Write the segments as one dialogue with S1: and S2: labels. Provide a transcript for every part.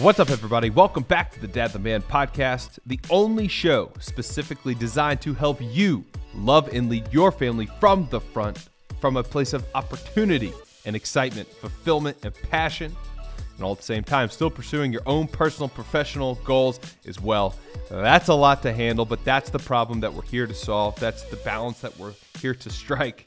S1: What's up, everybody? Welcome back to the Dad the Man podcast, the only show specifically designed to help you love and lead your family from the front, from a place of opportunity and excitement, fulfillment and passion, and all at the same time, still pursuing your own personal professional goals as well. That's a lot to handle, but that's the problem that we're here to solve. That's the balance that we're here to strike.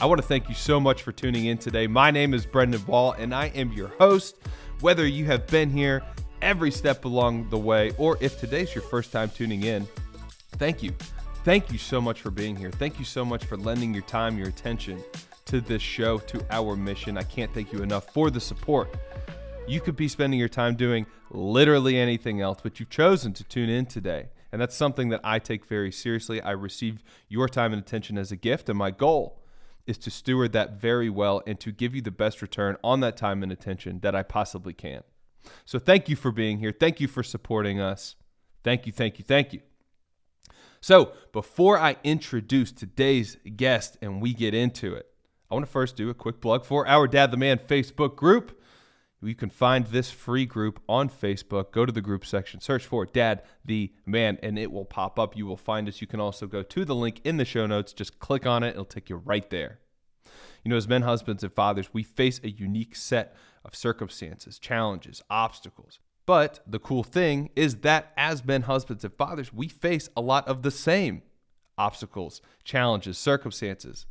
S1: I want to thank you so much for tuning in today. My name is Brendan Wall, and I am your host. Whether you have been here every step along the way, or if today's your first time tuning in, thank you. Thank you so much for being here. Thank you so much for lending your time, your attention to this show, to our mission. I can't thank you enough for the support. You could be spending your time doing literally anything else, but you've chosen to tune in today. And that's something that I take very seriously. I receive your time and attention as a gift, and my goal is to steward that very well and to give you the best return on that time and attention that I possibly can. So thank you for being here. Thank you for supporting us. Thank you, thank you, thank you. So before I introduce today's guest and we get into it, I want to first do a quick plug for our Dad the Man Facebook group. You can find this free group on Facebook. Go to the group section, search for Dad the Man, and it will pop up. You will find us. You can also go to the link in the show notes. Just click on it, it'll take you right there. You know, as men, husbands, and fathers, we face a unique set of circumstances, challenges, obstacles. But the cool thing is that as men, husbands, and fathers, we face a lot of the same obstacles, challenges, circumstances.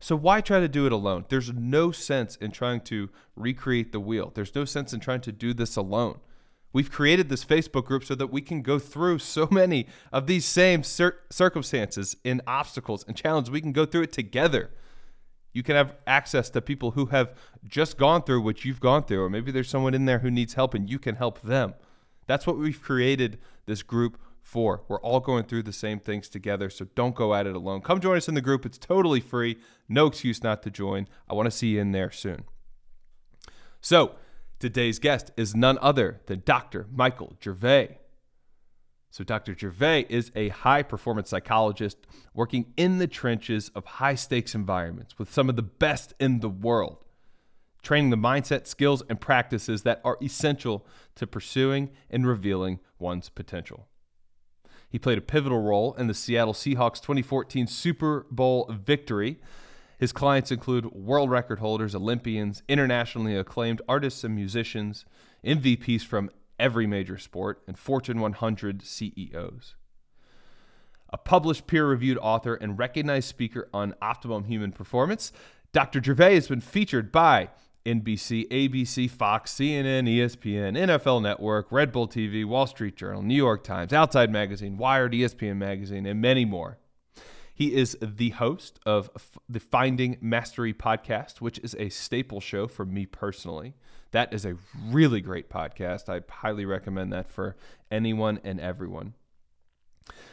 S1: So why try to do it alone? There's no sense in trying to recreate the wheel. There's no sense in trying to do this alone. We've created this Facebook group so that we can go through so many of these same cir- circumstances and obstacles and challenges. We can go through it together. You can have access to people who have just gone through what you've gone through, or maybe there's someone in there who needs help and you can help them. That's what we've created this group for. We're all going through the same things together, so don't go at it alone. Come join us in the group. It's totally free. No excuse not to join. I want to see you in there soon. So, today's guest is none other than Dr. Michael Gervais. So, Dr. Gervais is a high performance psychologist working in the trenches of high stakes environments with some of the best in the world, training the mindset, skills, and practices that are essential to pursuing and revealing one's potential. He played a pivotal role in the Seattle Seahawks 2014 Super Bowl victory. His clients include world record holders, Olympians, internationally acclaimed artists and musicians, MVPs from every major sport, and Fortune 100 CEOs. A published peer reviewed author and recognized speaker on optimum human performance, Dr. Gervais has been featured by NBC, ABC, Fox, CNN, ESPN, NFL Network, Red Bull TV, Wall Street Journal, New York Times, Outside Magazine, Wired, ESPN Magazine, and many more. He is the host of the Finding Mastery podcast, which is a staple show for me personally. That is a really great podcast. I highly recommend that for anyone and everyone.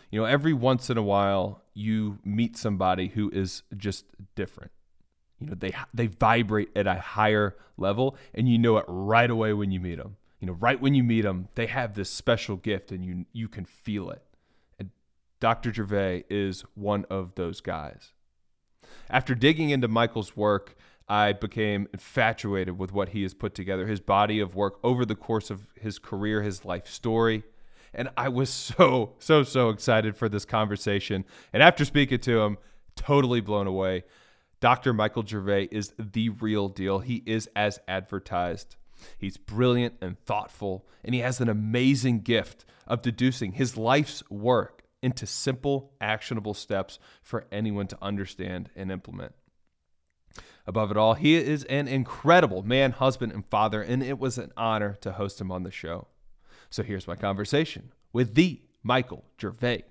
S1: You know, every once in a while, you meet somebody who is just different you know they they vibrate at a higher level and you know it right away when you meet them you know right when you meet them they have this special gift and you you can feel it. And dr gervais is one of those guys. After digging into michael's work i became infatuated with what he has put together his body of work over the course of his career his life story. And i was so so so excited for this conversation. And after speaking to him totally blown away Dr. Michael Gervais is the real deal. He is as advertised. He's brilliant and thoughtful, and he has an amazing gift of deducing his life's work into simple, actionable steps for anyone to understand and implement. Above it all, he is an incredible man, husband, and father, and it was an honor to host him on the show. So here's my conversation with the Michael Gervais.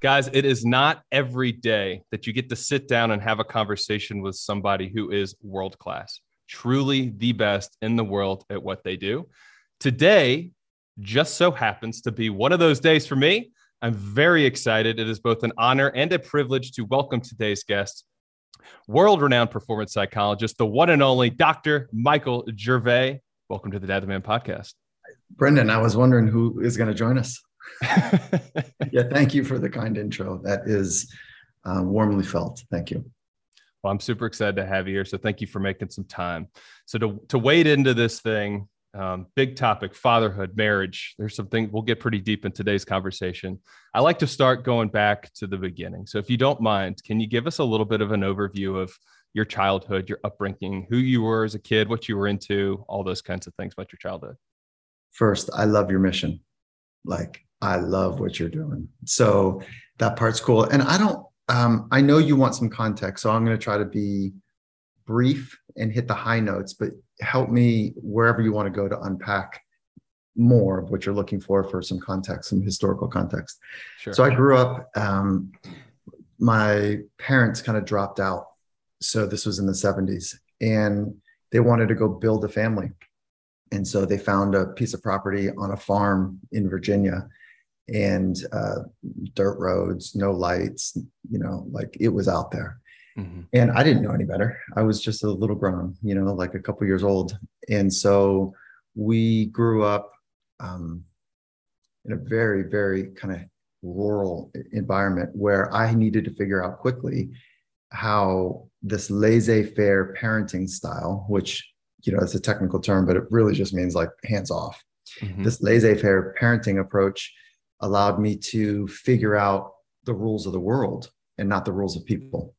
S1: Guys, it is not every day that you get to sit down and have a conversation with somebody who is world class, truly the best in the world at what they do. Today just so happens to be one of those days for me. I'm very excited. It is both an honor and a privilege to welcome today's guest, world renowned performance psychologist, the one and only Dr. Michael Gervais. Welcome to the Dad the Man podcast.
S2: Brendan, I was wondering who is going to join us. yeah, thank you for the kind intro. That is uh, warmly felt. Thank you.
S1: Well, I'm super excited to have you here. So thank you for making some time. So to to wade into this thing, Um, big topic fatherhood, marriage. There's something we'll get pretty deep in today's conversation. I like to start going back to the beginning. So, if you don't mind, can you give us a little bit of an overview of your childhood, your upbringing, who you were as a kid, what you were into, all those kinds of things about your childhood?
S2: First, I love your mission. Like, I love what you're doing. So, that part's cool. And I don't, um, I know you want some context. So, I'm going to try to be brief and hit the high notes, but help me wherever you want to go to unpack more of what you're looking for for some context, some historical context. Sure. So I grew up, um, my parents kind of dropped out. So this was in the 70s and they wanted to go build a family. And so they found a piece of property on a farm in Virginia and uh, dirt roads, no lights, you know, like it was out there. Mm-hmm. And I didn't know any better. I was just a little grom, you know, like a couple years old. And so we grew up um, in a very, very kind of rural environment where I needed to figure out quickly how this laissez-faire parenting style, which you know it's a technical term, but it really just means like hands off. Mm-hmm. This laissez-faire parenting approach allowed me to figure out the rules of the world and not the rules of people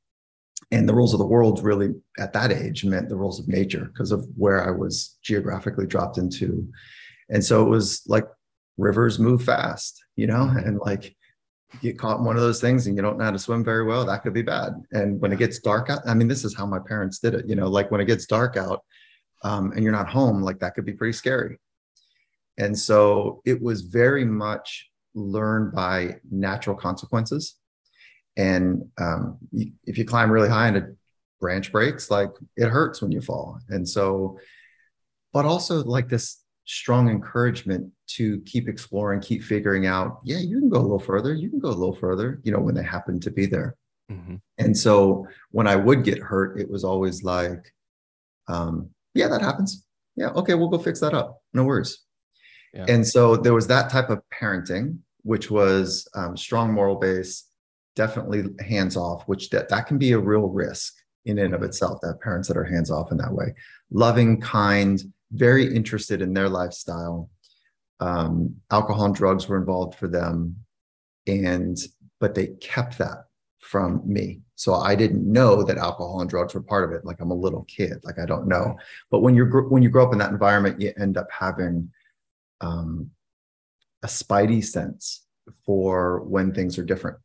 S2: and the rules of the world really at that age meant the rules of nature because of where I was geographically dropped into. And so it was like rivers move fast, you know, and like get caught in one of those things and you don't know how to swim very well, that could be bad. And when it gets dark out, I mean, this is how my parents did it, you know, like when it gets dark out um, and you're not home, like that could be pretty scary. And so it was very much learned by natural consequences and um, if you climb really high and a branch breaks, like it hurts when you fall. And so, but also like this strong encouragement to keep exploring, keep figuring out, yeah, you can go a little further, you can go a little further, you know, when they happen to be there. Mm-hmm. And so when I would get hurt, it was always like, um, yeah, that happens. Yeah, okay, we'll go fix that up. No worries. Yeah. And so there was that type of parenting, which was um, strong moral base, definitely hands off, which that, that can be a real risk in and of itself that parents that are hands off in that way. Loving, kind, very interested in their lifestyle. Um, alcohol and drugs were involved for them. And, but they kept that from me. So I didn't know that alcohol and drugs were part of it. Like I'm a little kid, like I don't know. But when you're when you grow up in that environment, you end up having um, a spidey sense for when things are different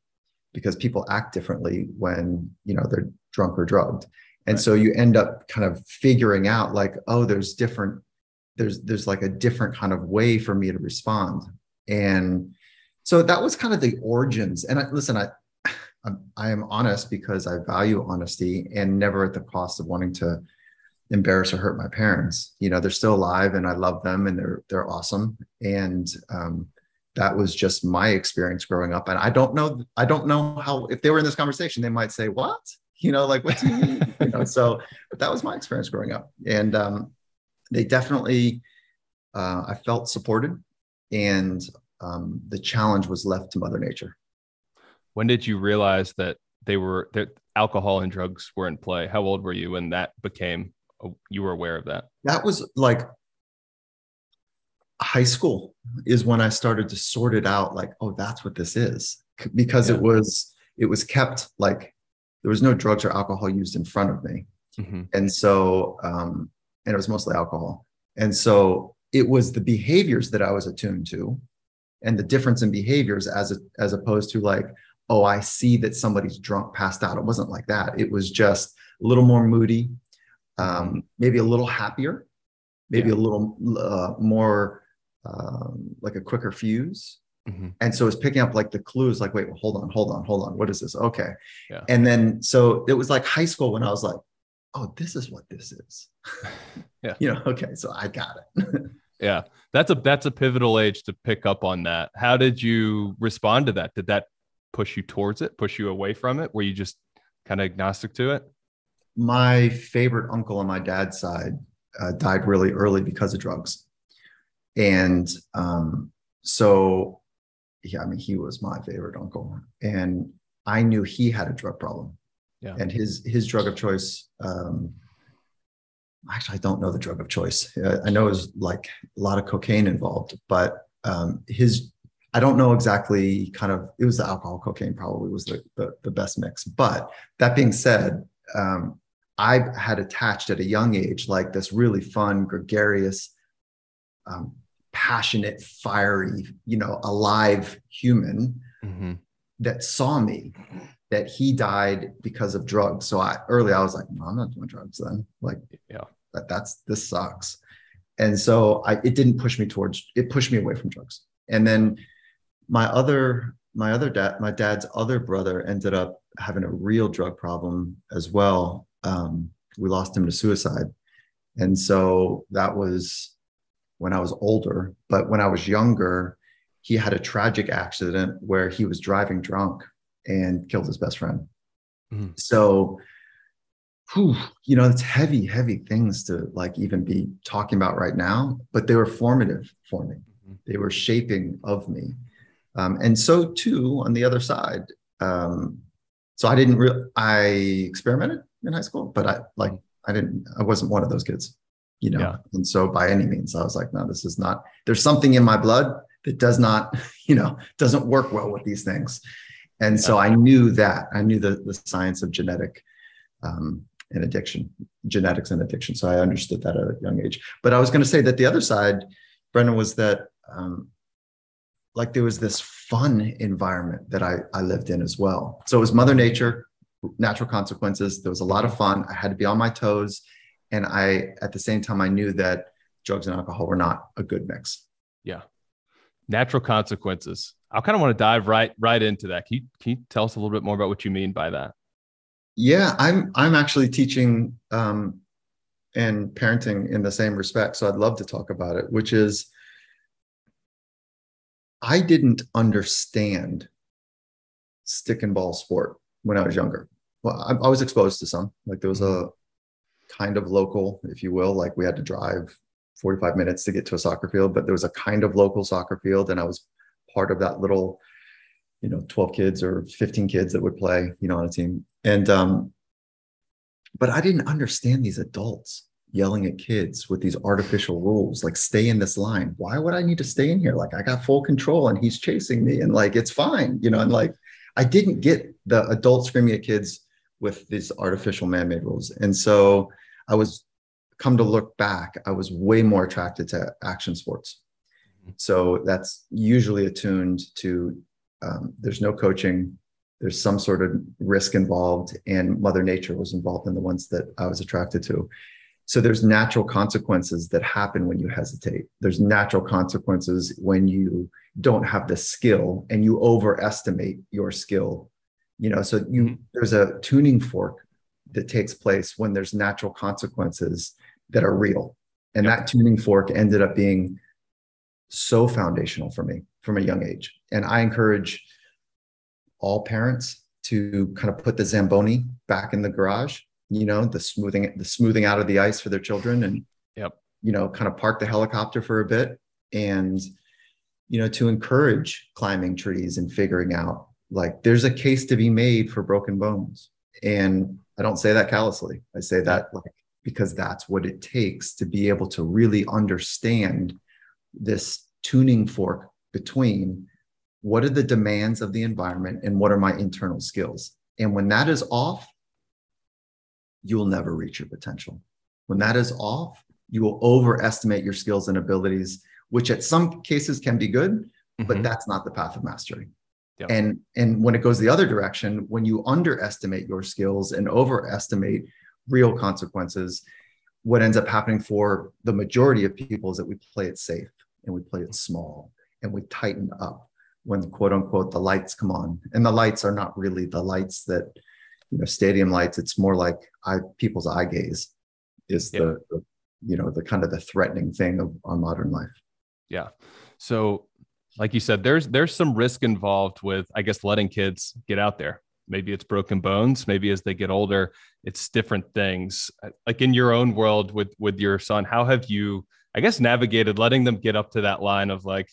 S2: because people act differently when you know they're drunk or drugged. And right. so you end up kind of figuring out like oh there's different there's there's like a different kind of way for me to respond. And so that was kind of the origins. And I, listen i i am honest because i value honesty and never at the cost of wanting to embarrass or hurt my parents. You know they're still alive and i love them and they're they're awesome. And um, that was just my experience growing up. And i don't know i don't know how if they were in this conversation they might say what? You know like what do you mean? You know so but that was my experience growing up. And um, they definitely uh, i felt supported and um, the challenge was left to mother nature.
S1: When did you realize that they were that alcohol and drugs were in play? How old were you when that became you were aware of that
S2: that was like high school is when I started to sort it out like, oh, that's what this is. Because yeah. it was it was kept like there was no drugs or alcohol used in front of me. Mm-hmm. And so um, and it was mostly alcohol. And so it was the behaviors that I was attuned to and the difference in behaviors as a, as opposed to like, oh, I see that somebody's drunk, passed out. It wasn't like that. It was just a little more moody, um, maybe a little happier, maybe yeah. a little uh, more um, like a quicker fuse. Mm-hmm. And so it's picking up like the clues, like, wait, well, hold on, hold on, hold on. What is this? Okay. Yeah. And then so it was like high school when I was like, oh, this is what this is. yeah. You know, okay, so I got it.
S1: yeah. That's a that's a pivotal age to pick up on that. How did you respond to that? Did that push you towards it, push you away from it? Were you just kind of agnostic to it?
S2: My favorite uncle on my dad's side uh, died really early because of drugs. And um, so, yeah, I mean, he was my favorite uncle, and I knew he had a drug problem. Yeah. And his his drug of choice um, actually, I don't know the drug of choice. I know it was like a lot of cocaine involved, but um, his, I don't know exactly kind of, it was the alcohol cocaine probably was the, the, the best mix. But that being said, um, I had attached at a young age, like this really fun, gregarious, um, passionate, fiery, you know, alive human mm-hmm. that saw me that he died because of drugs. So I early I was like, no, I'm not doing drugs then. Like, yeah, that, that's this sucks. And so I it didn't push me towards it pushed me away from drugs. And then my other my other dad, my dad's other brother ended up having a real drug problem as well. Um, we lost him to suicide. And so that was when I was older. But when I was younger, he had a tragic accident where he was driving drunk and killed his best friend. Mm-hmm. So, whew, you know, it's heavy, heavy things to like even be talking about right now, but they were formative for me. Mm-hmm. They were shaping of me. Um, and so too on the other side. Um, so I didn't really, I experimented in high school, but I like, I didn't, I wasn't one of those kids, you know? Yeah. And so by any means, I was like, no, this is not, there's something in my blood that does not, you know, doesn't work well with these things. And so I knew that I knew the, the science of genetic um, and addiction, genetics and addiction. So I understood that at a young age. But I was going to say that the other side, Brendan, was that um, like there was this fun environment that I, I lived in as well. So it was Mother Nature, natural consequences. There was a lot of fun. I had to be on my toes. And I, at the same time, I knew that drugs and alcohol were not a good mix.
S1: Yeah. Natural consequences. I kind of want to dive right right into that. Can you, can you tell us a little bit more about what you mean by that?
S2: Yeah, I'm I'm actually teaching um, and parenting in the same respect, so I'd love to talk about it. Which is, I didn't understand stick and ball sport when I was younger. Well, I, I was exposed to some. Like there was a mm-hmm. kind of local, if you will, like we had to drive 45 minutes to get to a soccer field, but there was a kind of local soccer field, and I was part of that little, you know, 12 kids or 15 kids that would play, you know, on a team. And, um, but I didn't understand these adults yelling at kids with these artificial rules, like stay in this line. Why would I need to stay in here? Like I got full control and he's chasing me and like it's fine, you know, and like I didn't get the adult screaming at kids with these artificial man-made rules. And so I was come to look back, I was way more attracted to action sports. So that's usually attuned to um, there's no coaching, there's some sort of risk involved, and Mother Nature was involved in the ones that I was attracted to. So there's natural consequences that happen when you hesitate. There's natural consequences when you don't have the skill and you overestimate your skill. You know, so you mm-hmm. there's a tuning fork that takes place when there's natural consequences that are real. And yep. that tuning fork ended up being so foundational for me from a young age. And I encourage all parents to kind of put the Zamboni back in the garage, you know, the smoothing, the smoothing out of the ice for their children and,
S1: yep.
S2: you know, kind of park the helicopter for a bit and, you know, to encourage climbing trees and figuring out like there's a case to be made for broken bones. And I don't say that callously. I say that like because that's what it takes to be able to really understand this tuning fork between what are the demands of the environment and what are my internal skills. And when that is off, you will never reach your potential. When that is off, you will overestimate your skills and abilities, which at some cases can be good, mm-hmm. but that's not the path of mastery. Yep. And and when it goes the other direction, when you underestimate your skills and overestimate real consequences, what ends up happening for the majority of people is that we play it safe and we play it small and we tighten up when quote unquote the lights come on and the lights are not really the lights that you know stadium lights it's more like eye, people's eye gaze is the, the, you know the kind of the threatening thing of our modern life.
S1: Yeah. So like you said there's there's some risk involved with i guess letting kids get out there. Maybe it's broken bones maybe as they get older it's different things. Uh, like in your own world with with your son how have you I guess navigated letting them get up to that line of like,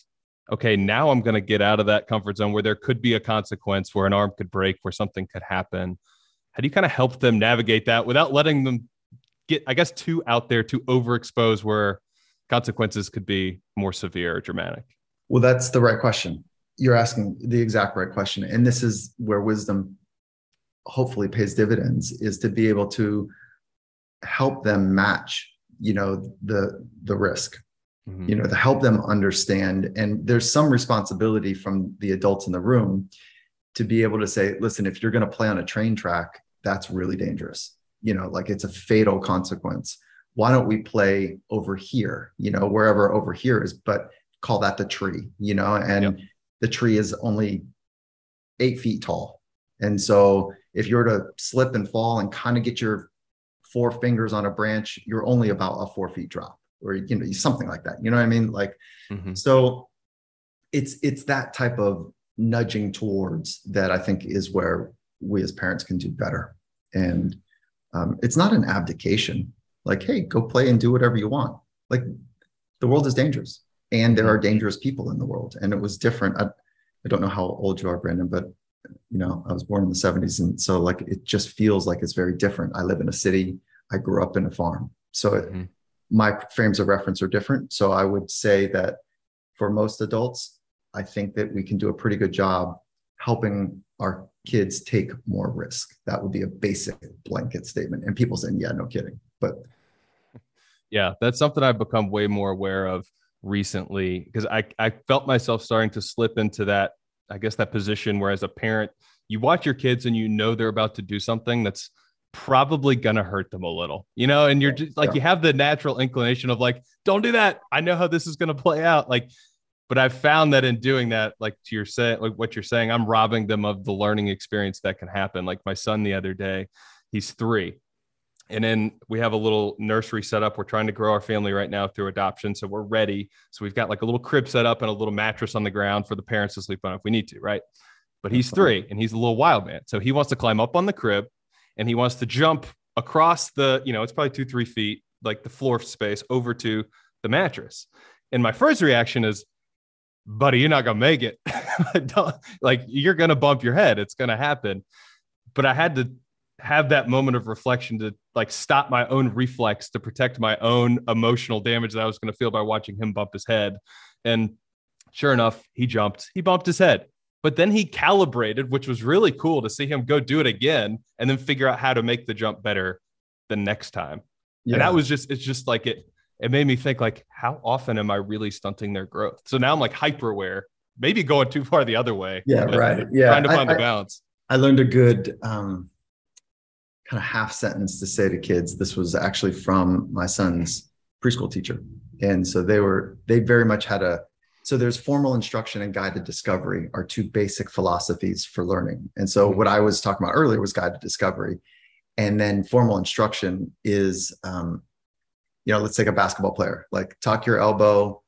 S1: okay, now I'm going to get out of that comfort zone where there could be a consequence, where an arm could break, where something could happen. How do you kind of help them navigate that without letting them get, I guess, too out there, to overexpose where consequences could be more severe or dramatic?
S2: Well, that's the right question. You're asking the exact right question. And this is where wisdom hopefully pays dividends is to be able to help them match, you know, the the risk. Mm-hmm. You know, to help them understand. And there's some responsibility from the adults in the room to be able to say, listen, if you're going to play on a train track, that's really dangerous. You know, like it's a fatal consequence. Why don't we play over here, you know, wherever over here is, but call that the tree, you know, and yep. the tree is only eight feet tall. And so if you were to slip and fall and kind of get your four fingers on a branch, you're only about a four feet drop or, you know, something like that. You know what I mean? Like, mm-hmm. so it's, it's that type of nudging towards that I think is where we as parents can do better. And um, it's not an abdication. Like, hey, go play and do whatever you want. Like, the world is dangerous, and there are dangerous people in the world. And it was different. I, I don't know how old you are, Brandon, but you know, I was born in the 70s, and so like it just feels like it's very different. I live in a city. I grew up in a farm, so mm-hmm. it, my frames of reference are different. So I would say that for most adults, I think that we can do a pretty good job helping our kids take more risk. That would be a basic blanket statement. And people saying, yeah, no kidding. But
S1: yeah, that's something I've become way more aware of recently because I, I felt myself starting to slip into that, I guess, that position where as a parent, you watch your kids and you know they're about to do something that's probably gonna hurt them a little, you know, and you're just like, yeah. you have the natural inclination of like, don't do that. I know how this is gonna play out. Like, but I've found that in doing that, like to your say, like what you're saying, I'm robbing them of the learning experience that can happen. Like my son the other day, he's three. And then we have a little nursery set up. We're trying to grow our family right now through adoption. So we're ready. So we've got like a little crib set up and a little mattress on the ground for the parents to sleep on if we need to, right? But he's three and he's a little wild man. So he wants to climb up on the crib and he wants to jump across the, you know, it's probably two, three feet, like the floor space over to the mattress. And my first reaction is, buddy, you're not gonna make it. like you're gonna bump your head. It's gonna happen. But I had to have that moment of reflection to like stop my own reflex to protect my own emotional damage that I was gonna feel by watching him bump his head. And sure enough, he jumped. He bumped his head. But then he calibrated, which was really cool to see him go do it again and then figure out how to make the jump better the next time. Yeah. And that was just, it's just like it, it made me think like how often am i really stunting their growth? So now i'm like hyper aware maybe going too far the other way
S2: yeah right. yeah
S1: trying to find I, the balance.
S2: I, I learned a good um, kind of half sentence to say to kids this was actually from my son's preschool teacher. And so they were they very much had a so there's formal instruction and guided discovery are two basic philosophies for learning. And so what i was talking about earlier was guided discovery. And then formal instruction is um, you know, let's take a basketball player, like tuck your elbow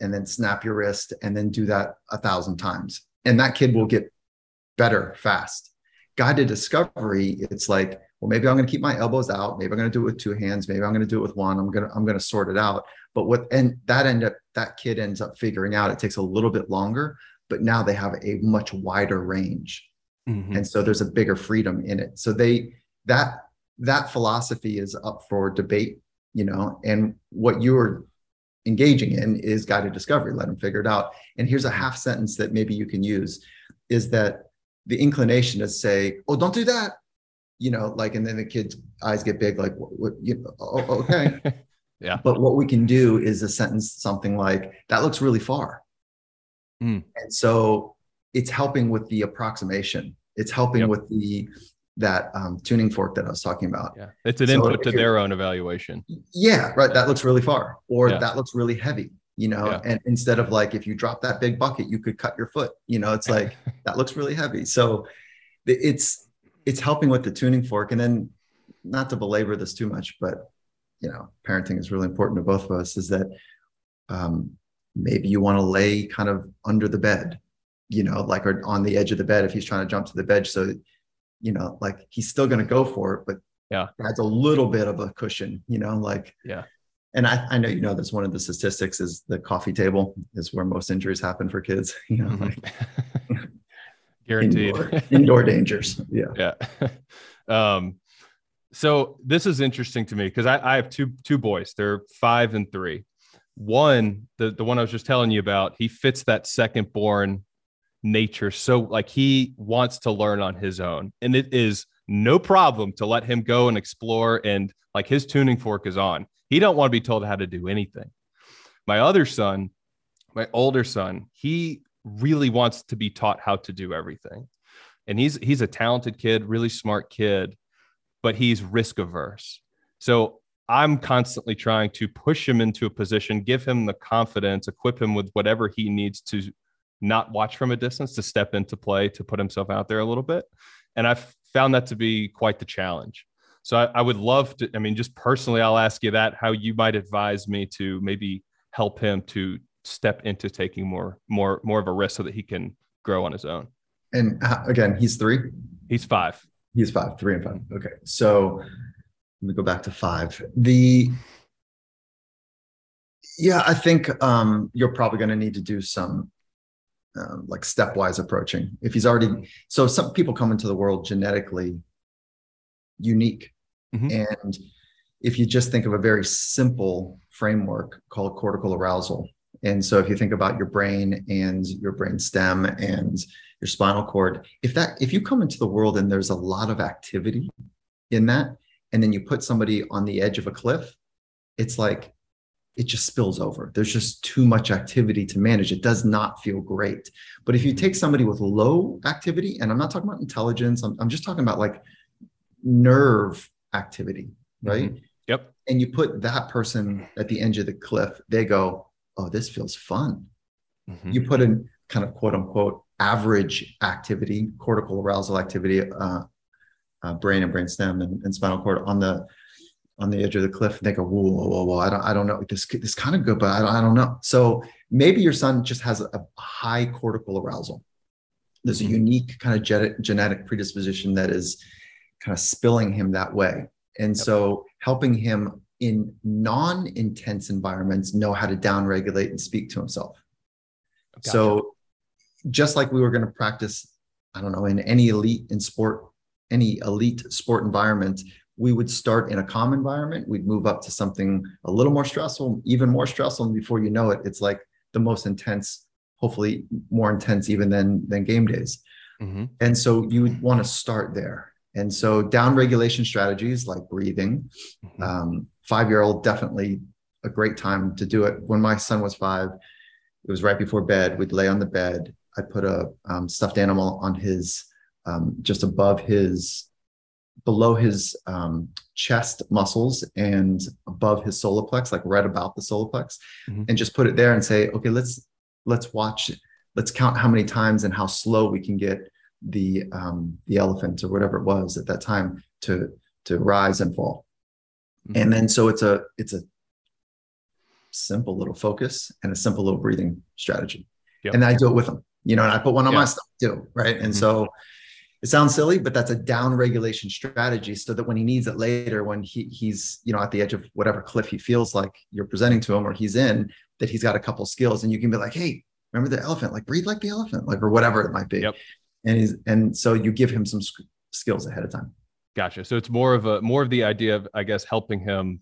S2: and then snap your wrist and then do that a thousand times. And that kid will get better fast. Guided discovery, it's like, well, maybe I'm going to keep my elbows out. Maybe I'm going to do it with two hands. Maybe I'm going to do it with one. I'm going to, I'm going to sort it out. But what, and that end up, that kid ends up figuring out it takes a little bit longer, but now they have a much wider range. Mm-hmm. And so there's a bigger freedom in it. So they, that, that philosophy is up for debate you know, and what you're engaging in is guided discovery. Let them figure it out. And here's a half sentence that maybe you can use is that the inclination to say, "Oh, don't do that," you know, like, and then the kid's eyes get big, like, "What? what you know, oh, okay."
S1: yeah.
S2: But what we can do is a sentence something like, "That looks really far," mm. and so it's helping with the approximation. It's helping yep. with the that um, tuning fork that I was talking about.
S1: Yeah, it's an so input to their own evaluation.
S2: Yeah, right. That looks really far, or yeah. that looks really heavy. You know, yeah. and instead of like if you drop that big bucket, you could cut your foot. You know, it's like that looks really heavy. So it's it's helping with the tuning fork, and then not to belabor this too much, but you know, parenting is really important to both of us. Is that um, maybe you want to lay kind of under the bed, you know, like or on the edge of the bed if he's trying to jump to the bed, so you know, like he's still going to go for it, but
S1: yeah,
S2: adds a little bit of a cushion, you know, like,
S1: yeah.
S2: And I, I know, you know, that's one of the statistics is the coffee table is where most injuries happen for kids, you know, like
S1: guaranteed
S2: indoor, indoor dangers. Yeah.
S1: Yeah. um, So this is interesting to me because I, I have two two boys. They're five and three. One, the the one I was just telling you about, he fits that second born nature. So like he wants to learn on his own, and it is no problem to let him go and explore. And like his tuning fork is on. He don't want to be told how to do anything. My other son, my older son, he really wants to be taught how to do everything. And he's he's a talented kid, really smart kid, but he's risk averse. So I'm constantly trying to push him into a position, give him the confidence, equip him with whatever he needs to not watch from a distance, to step into play, to put himself out there a little bit. And I've found that to be quite the challenge. So I, I would love to, I mean, just personally, I'll ask you that how you might advise me to maybe help him to step into taking more, more, more of a risk so that he can grow on his own.
S2: And again, he's three.
S1: He's five.
S2: He's five, three and five. Okay. So let me go back to five. The yeah, I think um, you're probably going to need to do some um, like stepwise approaching. If he's already so, some people come into the world genetically unique, mm-hmm. and if you just think of a very simple framework called cortical arousal, and so if you think about your brain and your brain stem and your spinal cord, if that if you come into the world and there's a lot of activity in that, and then you put somebody on the edge of a cliff, it's like it just spills over. There's just too much activity to manage. It does not feel great. But if you take somebody with low activity, and I'm not talking about intelligence, I'm, I'm just talking about like nerve activity, right? Mm-hmm.
S1: Yep.
S2: And you put that person at the edge of the cliff, they go, Oh, this feels fun. Mm-hmm. You put in kind of quote unquote average activity, cortical arousal activity, uh, uh, brain and brainstem and, and spinal cord on the on the edge of the cliff and they go, whoa, whoa, whoa, whoa. I don't, I don't know. This, this kind of good, but I don't, I don't know. So maybe your son just has a, high cortical arousal. There's a mm-hmm. unique kind of genetic, genetic predisposition that is kind of spilling him that way. And yep. so helping him in non-intense environments know how to downregulate and speak to himself. Gotcha. So just like we were going to practice, I don't know, in any elite in sport any elite sport environment, we would start in a calm environment. We'd move up to something a little more stressful, even more stressful. And before you know it, it's like the most intense, hopefully more intense even than, than game days. Mm-hmm. And so you would want to start there. And so down regulation strategies like breathing, mm-hmm. um, five year old, definitely a great time to do it. When my son was five, it was right before bed. We'd lay on the bed. I'd put a um, stuffed animal on his um, just above his below his um, chest muscles and above his solar plex, like right about the solar plex, mm-hmm. and just put it there and say, okay, let's let's watch, let's count how many times and how slow we can get the um, the elephant or whatever it was at that time to to rise and fall. Mm-hmm. And then so it's a it's a simple little focus and a simple little breathing strategy. Yep. And I do it with them, you know, and I put one on my stuff too, right? And mm-hmm. so it sounds silly, but that's a down regulation strategy so that when he needs it later, when he, he's, you know, at the edge of whatever cliff he feels like you're presenting to him or he's in, that he's got a couple skills and you can be like, Hey, remember the elephant, like breathe like the elephant, like, or whatever it might be. Yep. And he's, and so you give him some skills ahead of time.
S1: Gotcha. So it's more of a, more of the idea of, I guess, helping him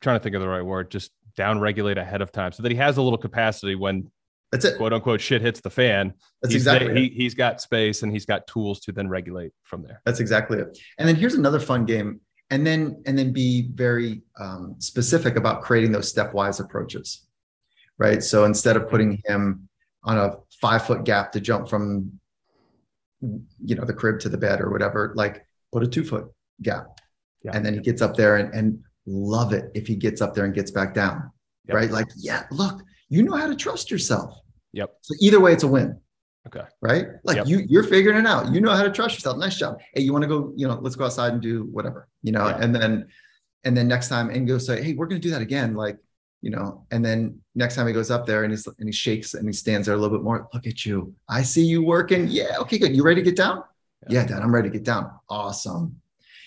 S1: trying to think of the right word, just down regulate ahead of time so that he has a little capacity when
S2: that's it.
S1: Quote unquote shit hits the fan.
S2: That's
S1: he's
S2: exactly
S1: he, he's got space and he's got tools to then regulate from there.
S2: That's exactly it. And then here's another fun game. And then and then be very um, specific about creating those stepwise approaches. Right. So instead of putting him on a five foot gap to jump from you know the crib to the bed or whatever, like put a two foot gap. Yeah. And then he gets up there and, and love it if he gets up there and gets back down. Yep. Right. Like, yeah, look, you know how to trust yourself.
S1: Yep.
S2: So either way, it's a win.
S1: Okay.
S2: Right. Like yep. you, you're figuring it out. You know how to trust yourself. Nice job. Hey, you want to go, you know, let's go outside and do whatever, you know, yeah. and then, and then next time and go say, Hey, we're going to do that again. Like, you know, and then next time he goes up there and he's, and he shakes and he stands there a little bit more. Look at you. I see you working. Yeah. Okay, good. You ready to get down? Yeah, yeah dad, I'm ready to get down. Awesome.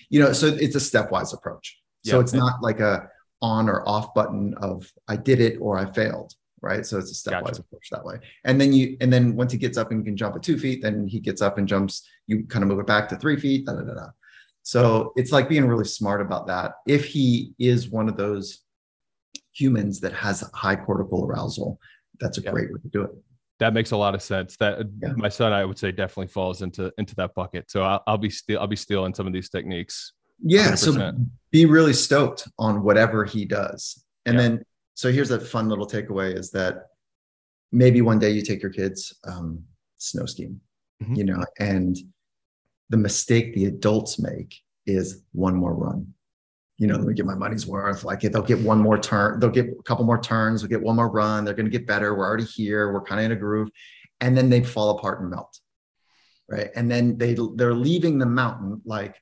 S2: You know, so it's a stepwise approach. So it's not like a on or off button of I did it or I failed right? So it's a stepwise
S1: Gotcha.
S2: approach that way. And then you, and then once he gets up and you can jump at two feet, then he gets up and jumps. You kind of move it back to three feet. Da, da, da, da. So it's like being really smart about that. If he is one of those humans that has high cortical arousal, that's a
S1: Yeah.
S2: great way to do it.
S1: That makes a lot of sense. That
S2: Yeah.
S1: my son, I would say, definitely falls into into that bucket. So I'll, I'll be still I'll be stealing some of these techniques.
S2: Yeah. So
S1: 100%.
S2: be really stoked on whatever he does. And
S1: Yeah.
S2: then, so here's a fun little takeaway is that maybe one day you take your kids um, snow skiing,
S1: Mhm.
S2: you know, and the mistake the adults make is one more run. You know, let me get my money's worth. Like they'll get one more turn, they'll get a couple more turns, they'll get one more run. They're going to get better. We're already here. We're kind of in a groove, and then they fall apart and melt, right? And then they they're leaving the mountain like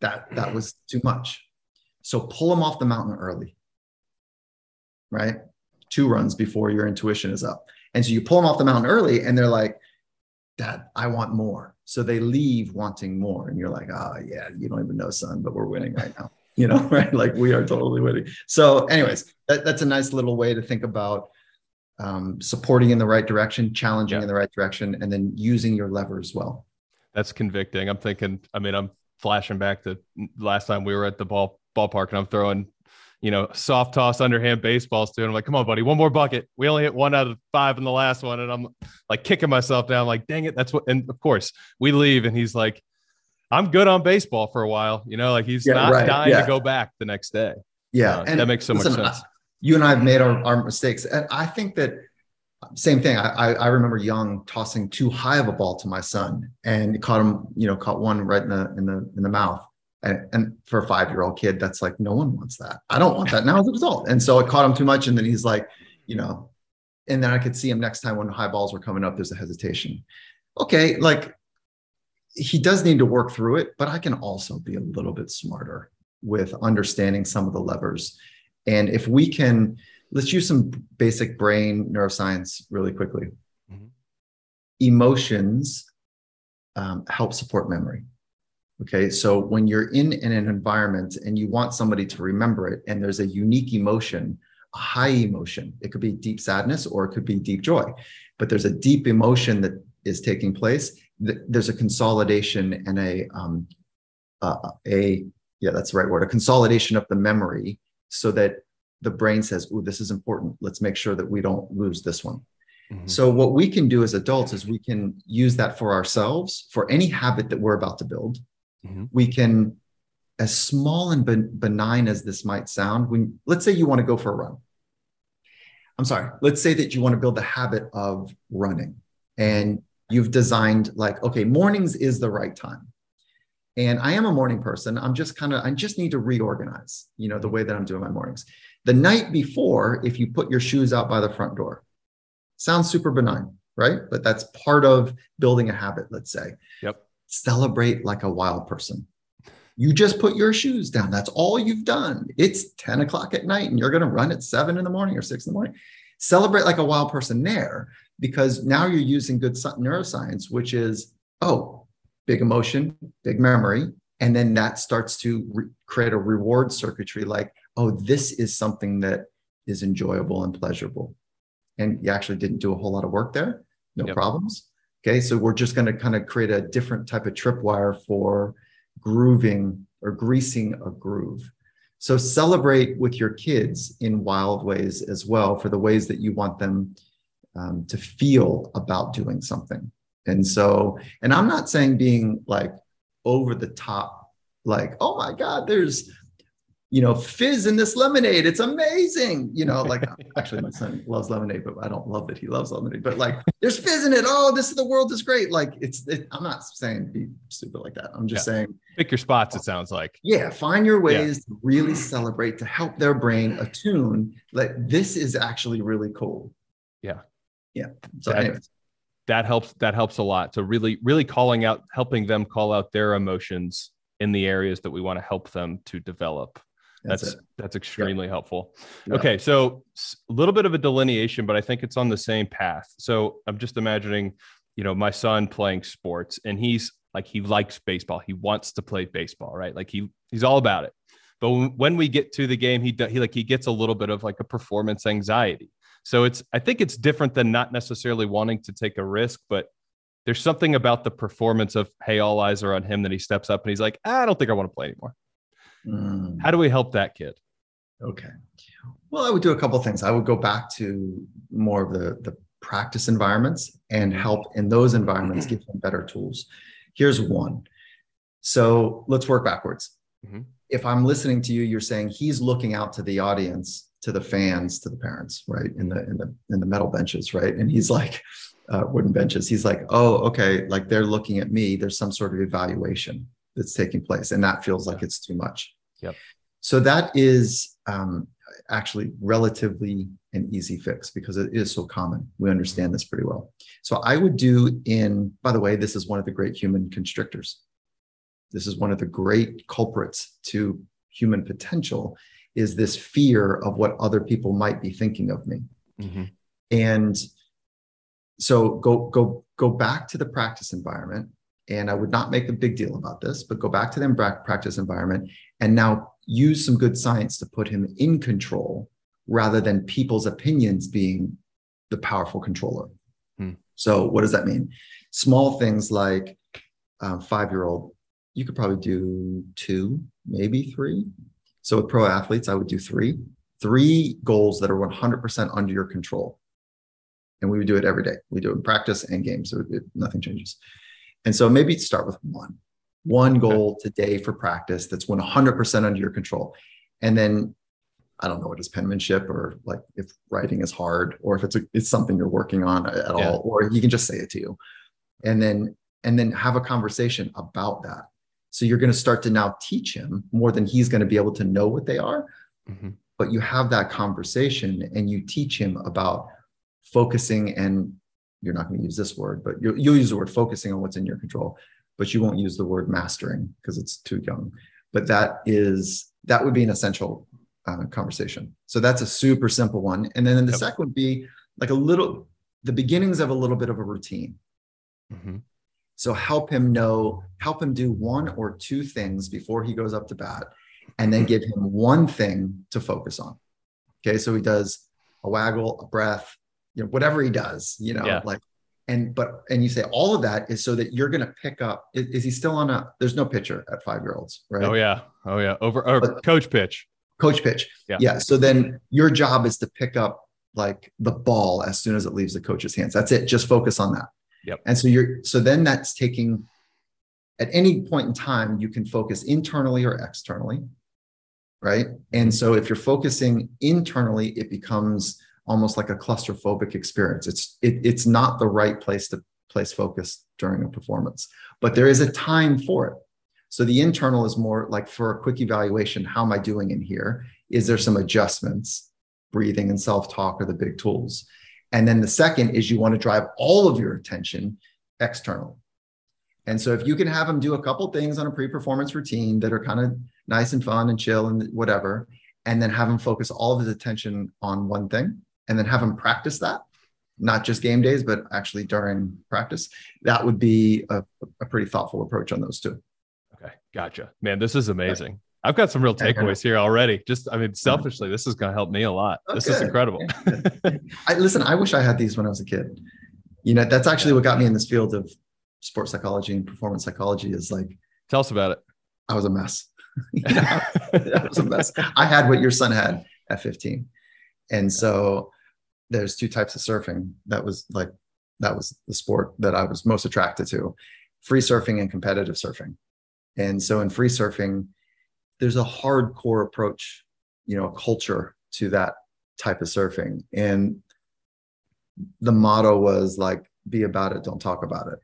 S2: that. That was too much. So pull them off the mountain early, right? Two runs before your intuition is up, and so you pull them off the mountain early, and they're like, "Dad, I want more." So they leave wanting more, and you're like, "Oh yeah, you don't even know, son, but we're winning right now." You know, right? Like we are totally winning. So, anyways, that, that's a nice little way to think about um, supporting in the right direction, challenging
S1: Yeah.
S2: in the right direction, and then using your levers well.
S1: That's convicting. I'm thinking. I mean, I'm flashing back to last time we were at the ball ballpark, and I'm throwing, you know, soft toss underhand baseballs to him. I'm like, come on, buddy, one more bucket. We only hit one out of five in the last one, and I'm like kicking myself down. like, dang it, that's what. And of course, we leave, and he's like, I'm good on baseball for a while. You know, like he's
S2: Yeah,
S1: not
S2: right,
S1: dying
S2: yeah.
S1: to go back the next day.
S2: Yeah,
S1: Uh, that makes so much sense.
S2: I- you and I have made our, our mistakes, and I think that same thing. I, I I remember young tossing too high of a ball to my son, and caught him. You know, caught one right in the in the in the mouth. And, and for a five year old kid, that's like no one wants that. I don't want that now as a result. And so it caught him too much, and then he's like, you know, and then I could see him next time when high balls were coming up. There's a hesitation. Okay, like he does need to work through it, but I can also be a little bit smarter with understanding some of the levers. And if we can, let's use some basic brain neuroscience really quickly.
S1: Mhm.
S2: Emotions um, help support memory. Okay, so when you're in, in an environment and you want somebody to remember it, and there's a unique emotion, a high emotion, it could be deep sadness or it could be deep joy, but there's a deep emotion that is taking place. th- There's a consolidation and a um, uh, a yeah, that's the right word, a consolidation of the memory, so that the brain says, "Oh, this is important. Let's make sure that we don't lose this one."
S1: Mhm.
S2: So what we can do as adults is we can use that for ourselves for any habit that we're about to build.
S1: Mhm.
S2: We can, as small and ben- benign as this might sound, when let's say you want to go for a run. I'm sorry. Let's say that you want to build the habit of running, and you've designed like, okay, mornings is the right time. And I am a morning person. I'm just kind of, I just need to reorganize, you know, the way that I'm doing my mornings. The night before, if you put your shoes out by the front door, sounds super benign, right? But that's part of building a habit, let's say.
S1: Yep.
S2: Celebrate like a wild person. You just put your shoes down. That's all you've done. It's 10 o'clock at night and you're going to run at seven in the morning or six in the morning. Celebrate like a wild person there because now you're using good neuroscience, which is, oh, big emotion, big memory. And then that starts to re- create a reward circuitry like, oh, this is something that is enjoyable and pleasurable. And you actually didn't do a whole lot of work there, no
S1: Yep.
S2: problems. Okay, so we're just going to kind of create a different type of tripwire for grooving or greasing a groove. So celebrate with your kids in wild ways as well for the ways that you want them um, to feel about doing something. And so, and I'm not saying being like over the top, like, oh my God, there's, you know, fizz in this lemonade. It's amazing. You know, like actually my son loves lemonade, but I don't love that he loves lemonade, but like there's fizz in it. Oh, this is the world is great. Like it's, it, I'm not saying be stupid like that. I'm just saying,
S1: Pick your spots. It sounds like.
S2: yeah, find your ways to really celebrate to help their brain attune. Like this is actually really cool.
S1: Yeah.
S2: Yeah. So
S1: That-
S2: anyways,
S1: that helps that helps a lot so really really calling out helping them call out their emotions in the areas that we want to help them to develop
S2: that's,
S1: that's extremely helpful.
S2: Yeah.
S1: okay so a little bit of a delineation but i think it's on the same path. So i'm just imagining you know my son playing sports and he's like he likes baseball. He wants to play baseball right? Like he he's all about it. But when, we get to the game he he like he gets a little bit of like a performance anxiety. So it's I think it's different than not necessarily wanting to take a risk, but there's something about the performance of hey, all eyes are on him that he steps up and he's like, I don't think I want to play anymore. Mm. How do we help that kid?
S2: Okay. Well, I would do a couple things. I would go back to more of the, the practice environments and help in those environments give them better tools. Here's one. So let's work backwards. Mm-hmm. If I'm listening to you, you're saying he's looking out to the audience, to the fans, to the parents, right? In the in the in the metal benches, right? And he's like, uh, wooden benches. He's like, oh, okay, like they're looking at me. There's some sort of evaluation that's taking place, and that feels like it's too much.
S1: Yep.
S2: So that is um, actually relatively an easy fix because it is so common. We understand this pretty well. So I would do in, by the way, this is one of the great human constrictors. This is one of the great culprits to human potential is this fear of what other people might be thinking of me. Mm-hmm. And so go go go back to the practice environment and i would not make a big deal about this but go back to the practice environment and now use some good science to put him in control rather than people's opinions being the powerful controller hmm. so what does that mean small things like uh, five year old you could probably do two maybe three so with pro athletes i would do three three goals that are 100% under your control and we would do it every day. We do it in practice and games, so it, nothing changes. And so maybe start with one, one goal today for practice that's 100% under your control, and then I don't know what is penmanship or like if writing is hard or if it's a, it's something you're working on at yeah. all, or you can just say it to you, and then and then have a conversation about that. So you're going to start to now teach him more than he's going to be able to know what they are. Mm-hmm. But you have that conversation and you teach him about focusing and you're not going to use this word, but you'll, you'll use the word focusing on what's in your control, but you won't use the word mastering because it's too young. But that is that would be an essential uh, conversation. So that's a super simple one. And then the yep. second would be like a little the beginnings of a little bit of a routine. Mm-hmm. So help him know, help him do one or two things before he goes up to bat, and then give him one thing to focus on. Okay, so he does a waggle, a breath, you know whatever he does you know yeah. like and but and you say all of that is so that you're going to pick up is, is, he still on a there's no pitcher at five year olds right?
S1: Oh yeah. Oh yeah. Over or but, coach pitch.
S2: Coach pitch. Yeah. Yeah. So then your job is to pick up like the ball as soon as it leaves the coach's hands. That's it. Just focus on that.
S1: Yep.
S2: And so you're so then that's taking at any point in time you can focus internally or externally right? And so if you're focusing internally it becomes almost like a claustrophobic experience. It's it, it's not the right place to place focus during a performance, but there is a time for it. So the internal is more like for a quick evaluation. How am I doing in here? Is there some adjustments? Breathing and self-talk are the big tools. And then the second is you want to drive all of your attention external. And so if you can have them do a couple things on a pre-performance routine that are kind of nice and fun and chill and whatever, and then have them focus all of his attention on one thing, and then have them practice that, not just game days, but actually during practice. That would be a, a pretty thoughtful approach on those two.
S1: Okay, gotcha. Man, this is amazing. I've got some real takeaways here already. Just, I mean, selfishly, this is going to help me a lot. Oh, this is incredible.
S2: I listen. I wish I had these when I was a kid. You know, that's actually what got me in this field of sports psychology and performance psychology. Is like,
S1: tell us about it.
S2: I was a mess. you know, was a mess. I had what your son had at 15. And so there's two types of surfing. That was like that was the sport that I was most attracted to. Free surfing and competitive surfing. And so in free surfing, there's a hardcore approach, you know, culture to that type of surfing. And the motto was like, be about it, don't talk about it.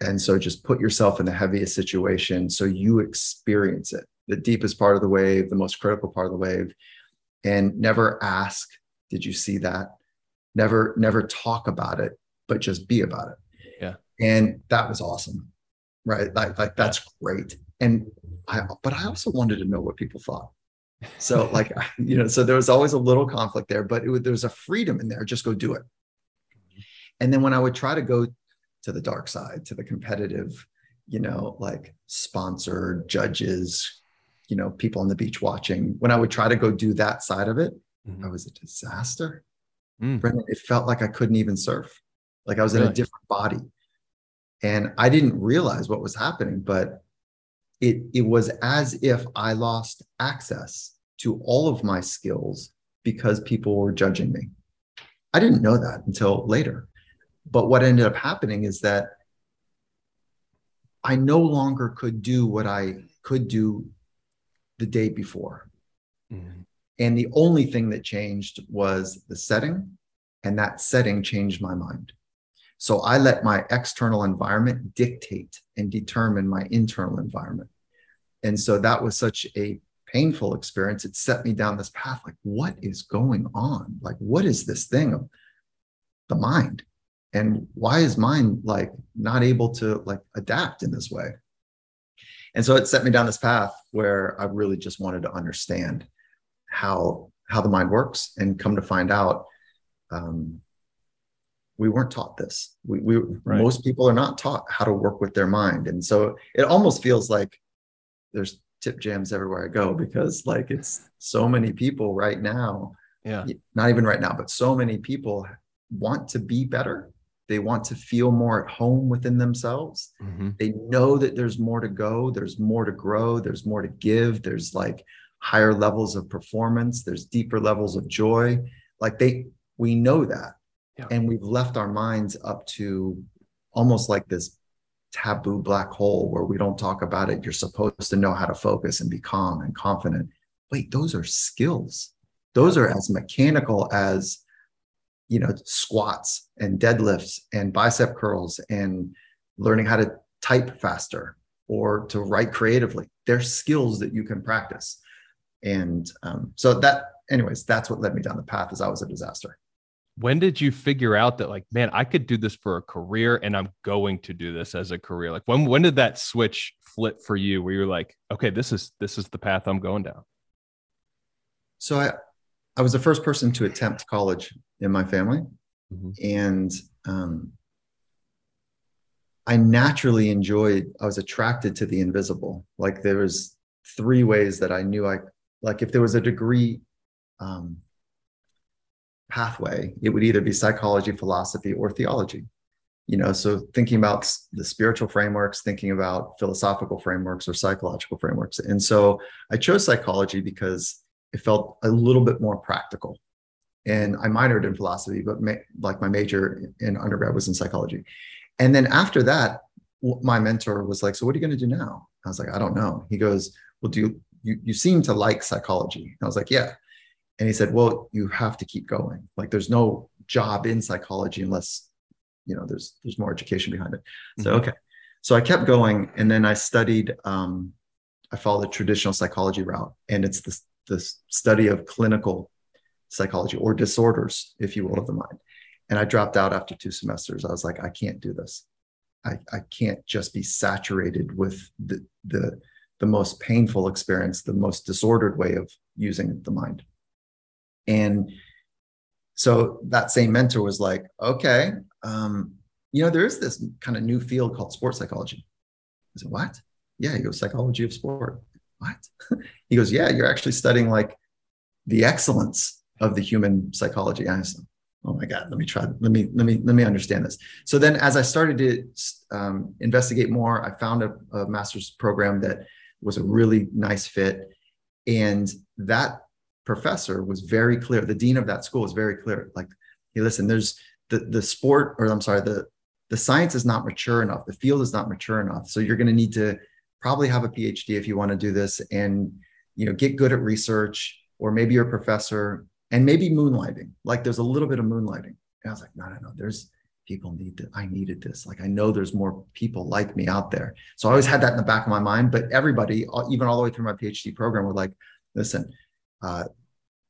S2: And so just put yourself in the heaviest situation so you experience it, the deepest part of the wave, the most critical part of the wave, and never ask did you see that? Never never talk about it but just be about it.
S1: Yeah.
S2: And that was awesome right? Like, like that's great. And i but i also wanted to know what people thought. So like you know so there was always a little conflict there but it, there was a freedom in there. Just go do it. Mm-hmm. And then when i would try to go to the dark side to the competitive you know like sponsored judges you know people on the beach watching when i would try to go do that side of it mm-hmm. I was a disaster. mm. Brendan, it felt like I couldn't even surf. Like I was really? in a different body. And I didn't realize what was happening, but it, it was as if I lost access to all of my skills because people were judging me. I didn't know that until later. But what ended up happening is that I no longer could do what I could do the day before. Mm-hmm. And the only thing that changed was the setting, and that setting changed my mind. So I let my external environment dictate and determine my internal environment. And so that was such a painful experience. It set me down this path like, what is going on? Like, what is this thing of the mind? And why is mind like not able to like adapt in this way? And so it set me down this path where I really just wanted to understand how how the mind works and come to find out um, we weren't taught this. We, we right. most people are not taught how to work with their mind, and so it almost feels like there's tip jams everywhere I go because like it's so many people right now.
S1: Yeah,
S2: not even right now, but so many people want to be better. They want to feel more at home within themselves. Mm-hmm. They know that there's more to go. There's more to grow. There's more to give. There's like higher levels of performance. There's deeper levels of joy. Like they, we know that yeah. And we've left our minds up to almost like this taboo black hole where we don't talk about it. You're supposed to know how to focus and be calm and confident. Wait, those are skills. Those are as mechanical as you know squats and deadlifts and bicep curls and learning how to type faster or to write creatively. They're skills that you can practice. And um, so that, anyways, that's what led me down the path. As I was a disaster
S1: when did you figure out that like man i could do this for a career and i'm going to do this as a career like when when did that switch flip for you where you're like okay this is this is the path i'm going down
S2: so i i was the first person to attempt college in my family mm-hmm. and um, i naturally enjoyed i was attracted to the invisible like there was three ways that i knew i like if there was a degree um, pathway, it would either be psychology, philosophy, or theology. You know, so thinking about the spiritual frameworks, thinking about philosophical frameworks or psychological frameworks. And so I chose psychology because it felt a little bit more practical. And I minored in philosophy, but ma- like my major in undergrad was in psychology. And then after that, my mentor was like, "So what are you going to do now?" I was like, "I don't know." He goes, "Well, do you you, you seem to like psychology?" And I was like, "Yeah." and he said well you have to keep going like there's no job in psychology unless you know there's there's more education behind it so mm-hmm. okay so i kept going and then i studied um, i followed the traditional psychology route and it's the, the study of clinical psychology or disorders if you will of the mind and i dropped out after two semesters i was like i can't do this i, I can't just be saturated with the, the the most painful experience the most disordered way of using the mind and so that same mentor was like, okay, um, you know, there is this kind of new field called sports psychology. I said, what? Yeah, he goes, psychology of sport. What? he goes, yeah, you're actually studying like the excellence of the human psychology. I said, oh my God, let me try, let me, let me, let me understand this. So then as I started to um, investigate more, I found a, a master's program that was a really nice fit. And that professor was very clear. The dean of that school was very clear. Like, hey, listen, there's the the sport, or I'm sorry, the the science is not mature enough. The field is not mature enough. So you're going to need to probably have a PhD if you want to do this, and you know, get good at research, or maybe you're a professor, and maybe moonlighting. Like, there's a little bit of moonlighting. And I was like, no, no, no. There's people need that. I needed this. Like, I know there's more people like me out there. So I always had that in the back of my mind. But everybody, even all the way through my PhD program, were like, listen, uh,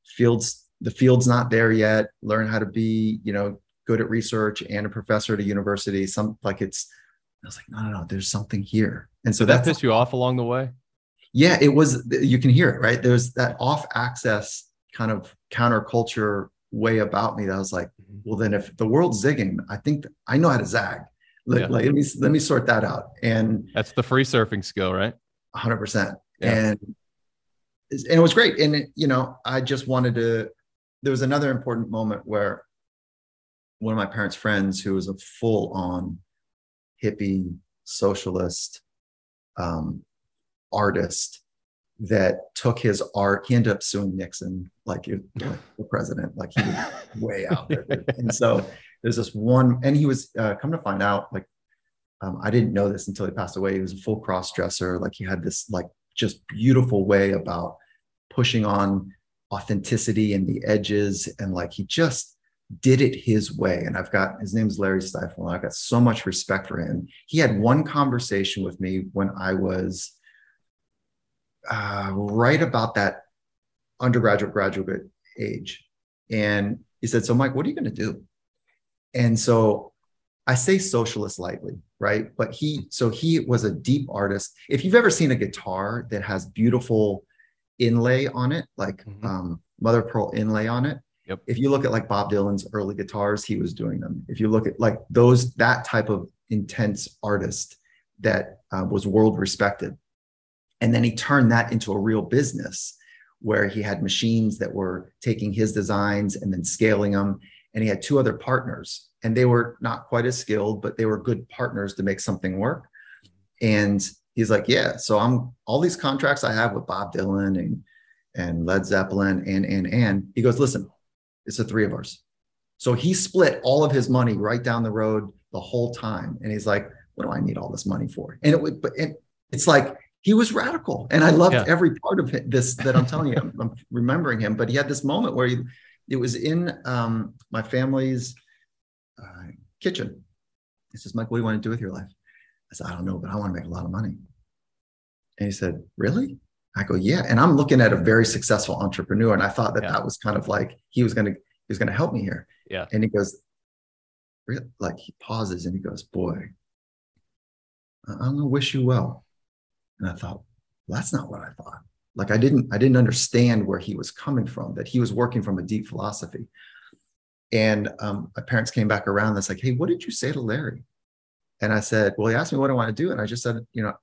S2: fields the field's not there yet learn how to be you know good at research and a professor at a university some like it's i was like no no no there's something here and so
S1: Did that pissed you off along the way
S2: yeah it was you can hear it right there's that off access kind of counterculture way about me that I was like. Well then if the world's zigging i think i know how to zag like, yeah. like, let me let me sort that out and
S1: that's the free surfing skill right
S2: 100% yeah. and and it was great. And it, you know, I just wanted to. There was another important moment where one of my parents' friends who was a full on hippie socialist um, artist that took his art. He ended up suing Nixon, like, like the president, like he was way out there. And so there's this one, and he was uh, come to find out, like, um, I didn't know this until he passed away. He was a full cross dresser. Like he had this like just beautiful way about pushing on authenticity and the edges, and like he just did it his way. And I've got his name is Larry Stifel, and I've got so much respect for him. He had one conversation with me when I was uh, right about that undergraduate graduate age, and he said, "So, Mike, what are you going to do?" And so I say socialist lightly, right? But he, so he was a deep artist. If you've ever seen a guitar that has beautiful inlay on it, like mm-hmm. um, mother pearl inlay on it,
S1: Yep.
S2: If you look at like Bob Dylan's early guitars, he was doing them. If you look at like those, that type of intense artist that uh, was world respected. And then he turned that into a real business where he had machines that were taking his designs and then scaling them. And he had two other partners, and they were not quite as skilled, but they were good partners to make something work. And he's like, Yeah, so I'm all these contracts I have with Bob Dylan and and Led Zeppelin and and and he goes, Listen, it's the three of ours. So he split all of his money right down the road the whole time. And he's like, what do I need all this money for? And it would, but it, it's like he was radical. And I loved yeah. every part of it, this that I'm telling you, I'm, I'm, remembering him. But he had this moment where he, it was in um, my family's uh, kitchen. He says, Mike, what do you want to do with your life? I said, I don't know, but I want to make a lot of money. And he said, Really? I go, yeah. And I'm looking at a very successful entrepreneur. And I thought that yeah. that was kind of like he was going to, he was going to help me here.
S1: Yeah.
S2: And he goes, like he pauses and he goes, boy, I'm going to wish you well. And I thought, well, that's not what I thought. Like I didn't, I didn't understand where he was coming from, that he was working from a deep philosophy. And um, my parents came back around. That's like, hey, what did you say to Larry? And I said, well, he asked me what I want to do. And I just said, you know,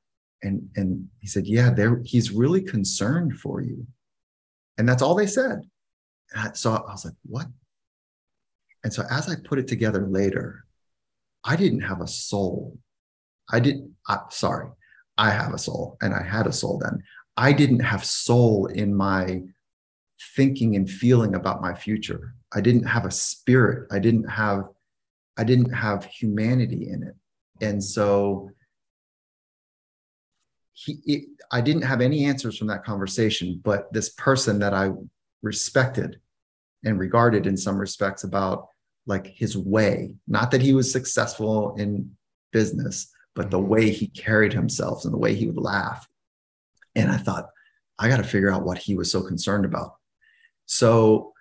S2: and and he said yeah there he's really concerned for you and that's all they said I, so i was like what and so as i put it together later i didn't have a soul i didn't I, sorry i have a soul and i had a soul then. I didn't have soul in my thinking and feeling about my future. I didn't have a spirit. I didn't have i didn't have humanity in it. And so he, it, I didn't have any answers from that conversation, but this person that I respected and regarded in some respects about like his way, not that he was successful in business, but the mm-hmm. way he carried himself and the way he would laugh. And I thought, I got to figure out what he was so concerned about. So,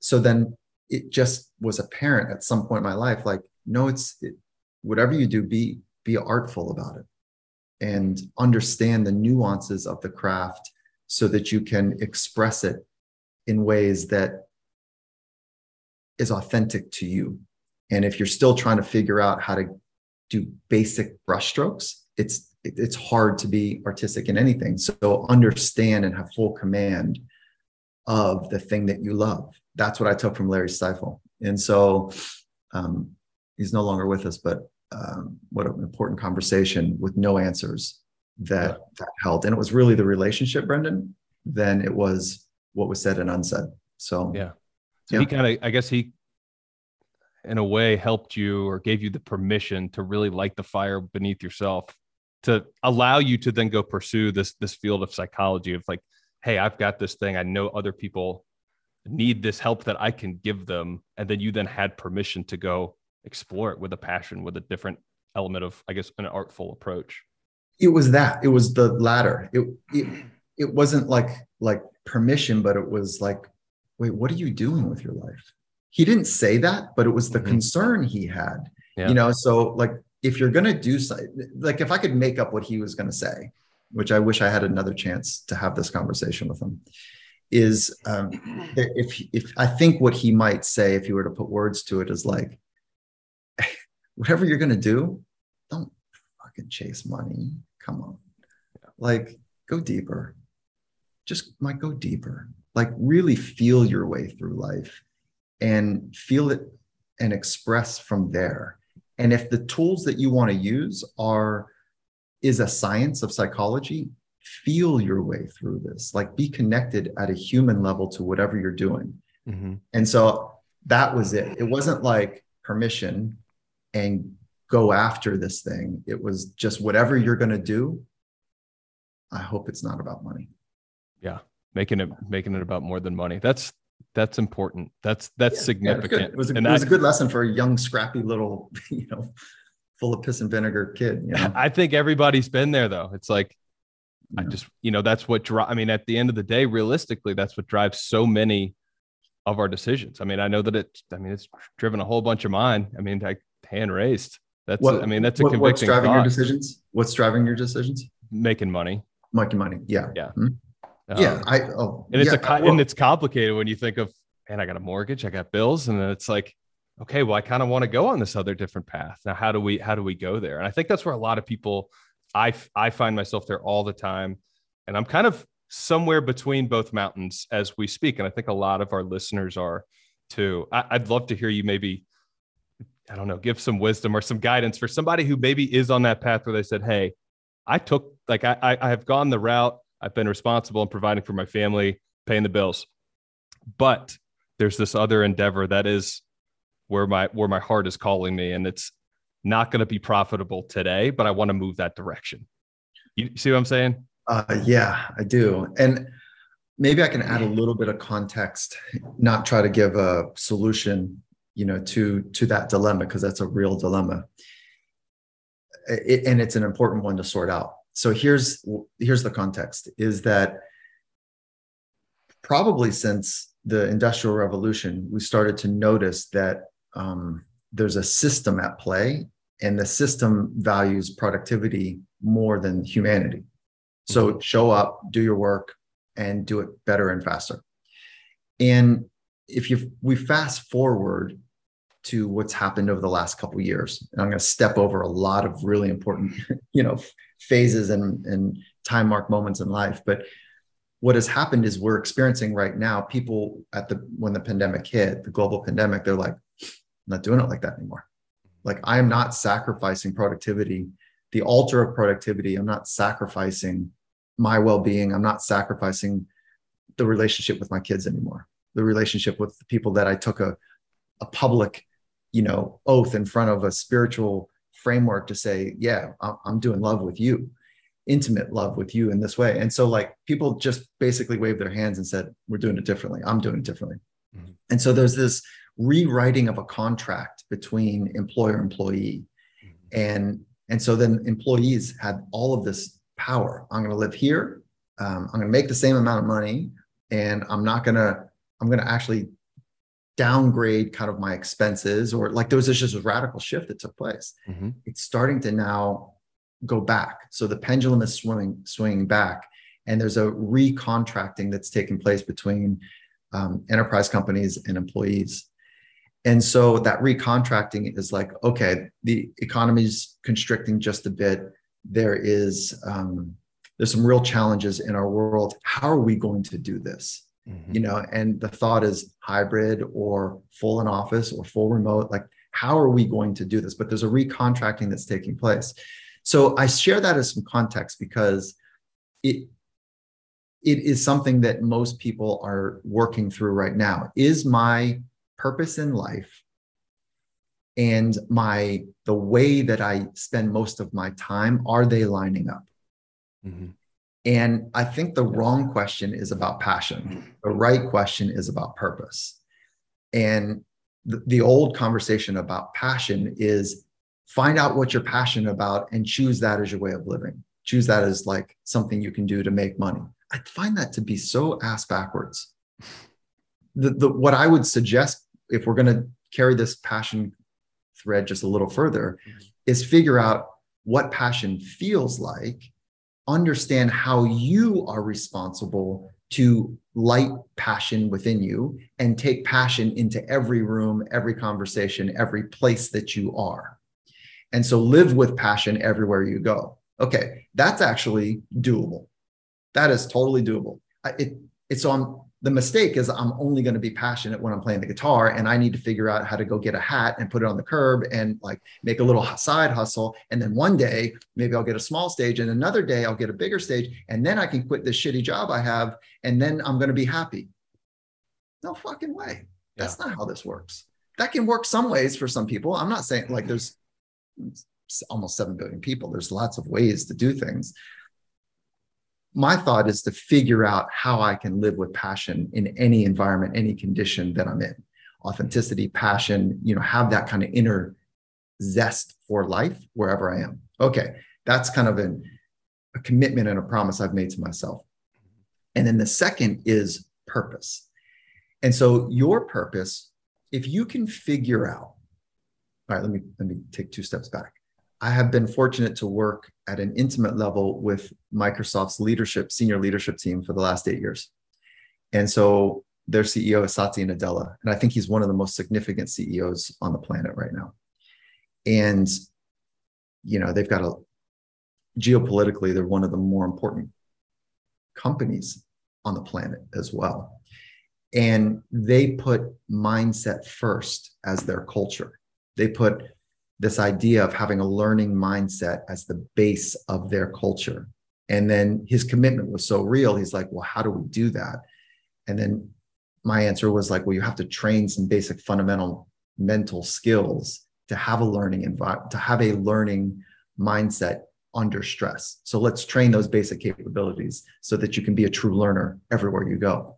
S2: so then it just was apparent at some point in my life, like, no, it's it, whatever you do, be be artful about it and understand the nuances of the craft so that you can express it in ways that is authentic to you. And if you're still trying to figure out how to do basic brushstrokes, it's it's hard to be artistic in anything. So understand and have full command of the thing that you love. That's what I took from Larry Stifel. And so um, he's no longer with us, but um, what an important conversation with no answers that, yeah. that held. And it was really the relationship, Brendan, than it was what was said and unsaid. So,
S1: yeah. So yeah. he kind of, I guess he, in a way, helped you or gave you the permission to really light the fire beneath yourself to allow you to then go pursue this this field of psychology of like, hey, I've got this thing. I know other people need this help that I can give them, and then you then had permission to go explore it with a passion, with a different element of, I guess, an artful approach?
S2: It was that. It was the latter. It it, it wasn't like like permission, but it was like, wait, what are you doing with your life? He didn't say that, but it was the mm-hmm. concern he had. Yeah. You know, so like if you're gonna do like if I could make up what he was gonna say, which I wish I had another chance to have this conversation with him, is um, if if I think what he might say if he were to put words to it is like, whatever you're going to do, don't fucking chase money. Come on. Like, go deeper. Just like go deeper. Like, really feel your way through life and feel it and express from there. And if the tools that you want to use are is a science of psychology, feel your way through this. Like be connected at a human level to whatever you're doing. Mm-hmm. And so that was it. It wasn't like permission and go after this thing. It was just whatever you're going to do. I hope it's not about money.
S1: Yeah, making it making it about more than money. That's that's important. That's that's yeah, significant.
S2: Yeah, it was, a, it was a good lesson for a young, scrappy little, you know, full of piss and vinegar kid. You know?
S1: I think everybody's been there though. It's like yeah. I just, you know, that's what drive. I mean, at the end of the day, realistically, that's what drives so many of our decisions. I mean, I know that it's, I mean, it's driven a whole bunch of mine. I mean, like hand raised. That's, what, I mean, that's a what, convicting.
S2: What's driving
S1: thought.
S2: your decisions? What's driving your decisions?
S1: Making money.
S2: Making money. Yeah.
S1: Yeah.
S2: Mm-hmm. Um, yeah. I, oh,
S1: and it's
S2: yeah,
S1: a, well, and it's complicated when you think of, man, I got a mortgage, I got bills. And then it's like, okay, well, I kind of want to go on this other different path. Now, how do we, how do we go there? And I think that's where a lot of people, I, I find myself there all the time. And I'm kind of somewhere between both mountains as we speak. And I think a lot of our listeners are too. I, would love to hear you maybe, I don't know, give some wisdom or some guidance for somebody who maybe is on that path where they said, Hey, I took, like, I, I have gone the route. I've been responsible in providing for my family, paying the bills. But there's this other endeavor that is where my where my heart is calling me and it's not going to be profitable today but i want to move that direction you see what i'm saying
S2: uh, yeah, I do. And maybe I can add a little bit of context, not try to give a solution, you know, to to that dilemma because that's a real dilemma. It, and it's an important one to sort out. So here's here's the context: is that probably since the industrial revolution, we started to notice that um, there's a system at play, and the system values productivity more than humanity. So mm-hmm. show up, do your work, and do it better and faster. And if you we fast forward to what's happened over the last couple years, and I'm going to step over a lot of really important, you know, phases and and time mark moments in life, but what has happened is we're experiencing right now people at the when the pandemic hit the global pandemic they're like I'm not doing it like that anymore. Like i am not sacrificing productivity. The altar of productivity i'm not sacrificing my well-being. I'm not sacrificing the relationship with my kids anymore. The relationship with the people that i took a, a public you know oath in front of a spiritual framework to say yeah i'm doing love with you intimate love with you in this way and so like people just basically waved their hands and said we're doing it differently i'm doing it differently mm-hmm. and so there's this rewriting of a contract between employer employee mm-hmm. and and so then employees had all of this power. I'm going to live here. Um, I'm going to make the same amount of money, and I'm not going to. I'm going to actually downgrade kind of my expenses, or like there was just a radical shift that took place. Mm-hmm. It's starting to now go back. So the pendulum is swinging swinging back, and there's a recontracting that's taking place between um, enterprise companies and employees. And so that recontracting is like, okay, the economy's constricting just a bit there is um, there's some real challenges in our world. How are we going to do this? Mm-hmm. You know, and the thought is hybrid or full in office or full remote. Like, how are we going to do this? But there's a recontracting that's taking place. So I share that as some context because it it is something that most people are working through right now. Is my purpose in life and my the way that i spend most of my time are they lining up mm-hmm. And i think the wrong question is about passion. The right question is about purpose. And the, the old conversation about passion is find out what you're passionate about and choose that as your way of living. Choose that as like something you can do to make money. I find that to be so ass backwards. The, the what i would suggest if we're going to carry this passion thread just a little further mm-hmm. is figure out what passion feels like, understand how you are responsible to light passion within you and take passion into every room, every conversation, every place that you are. And so live with passion everywhere you go. Okay, that's actually doable. That is totally doable. It, it so I'm the mistake is I'm only going to be passionate when I'm playing the guitar and I need to figure out how to go get a hat and put it on the curb and like make a little side hustle. And then one day, maybe I'll get a small stage and another day I'll get a bigger stage and then I can quit this shitty job I have and then I'm going to be happy. No fucking way. That's yeah. not how this works. That can work some ways for some people. I'm not saying like there's almost 7 billion people. There's lots of ways to do things my thought is to figure out how I can live with passion in any environment, any condition that I'm in. Authenticity, passion, you know, have that kind of inner zest for life wherever I am. Okay, that's kind of an, a commitment and a promise I've made to myself. And then the second is purpose. And so your purpose, if you can figure out, all right, let me let me take two steps back. I have been fortunate to work at an intimate level with Microsoft's leadership, senior leadership team for the last eight years. And so their CEO is Satya Nadella. And I think he's one of the most significant CEOs on the planet right now. And, you know, they've got a geopolitically, they're one of the more important companies on the planet as well. And they put mindset first as their culture. They put this idea of having a learning mindset as the base of their culture. And then his commitment was so real. He's like, well, how do we do that? And then my answer was like, well, you have to train some basic fundamental mental skills to have a learning environment, to have a learning mindset under stress. So let's train those basic capabilities so that you can be a true learner everywhere you go.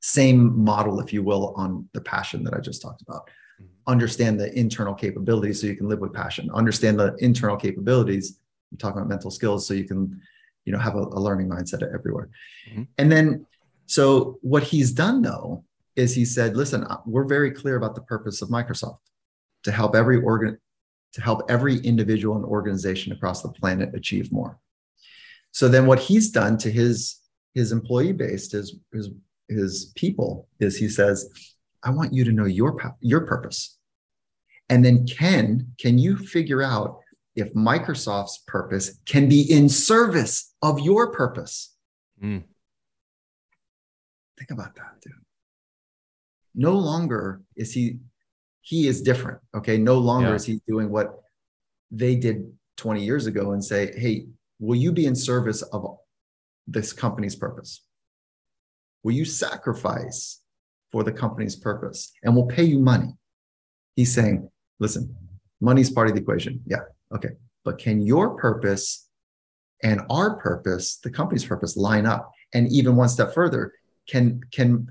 S2: Same model, if you will, on the passion that I just talked about understand the internal capabilities so you can live with passion. Understand the internal capabilities i'm talking about mental skills so you can you know have a, a learning mindset everywhere. Mm-hmm. and then so what he's done though is he said listen uh, we're very clear about the purpose of microsoft to help every organ to help every individual and organization across the planet achieve more. So then what he's done to his his employee base his his his people is he says i want you to know your your purpose and then can can you figure out if Microsoft's purpose can be in service of your purpose? Mm. Think about that, dude. No longer is he he is different. Okay. No longer yeah. is he doing what they did 20 years ago and say, hey, will you be in service of this company's purpose? Will you sacrifice for the company's purpose? And we'll pay you money. He's saying, listen, money's part of the equation. Yeah. Okay. But can your purpose and our purpose, the company's purpose, line up? And even one step further, can can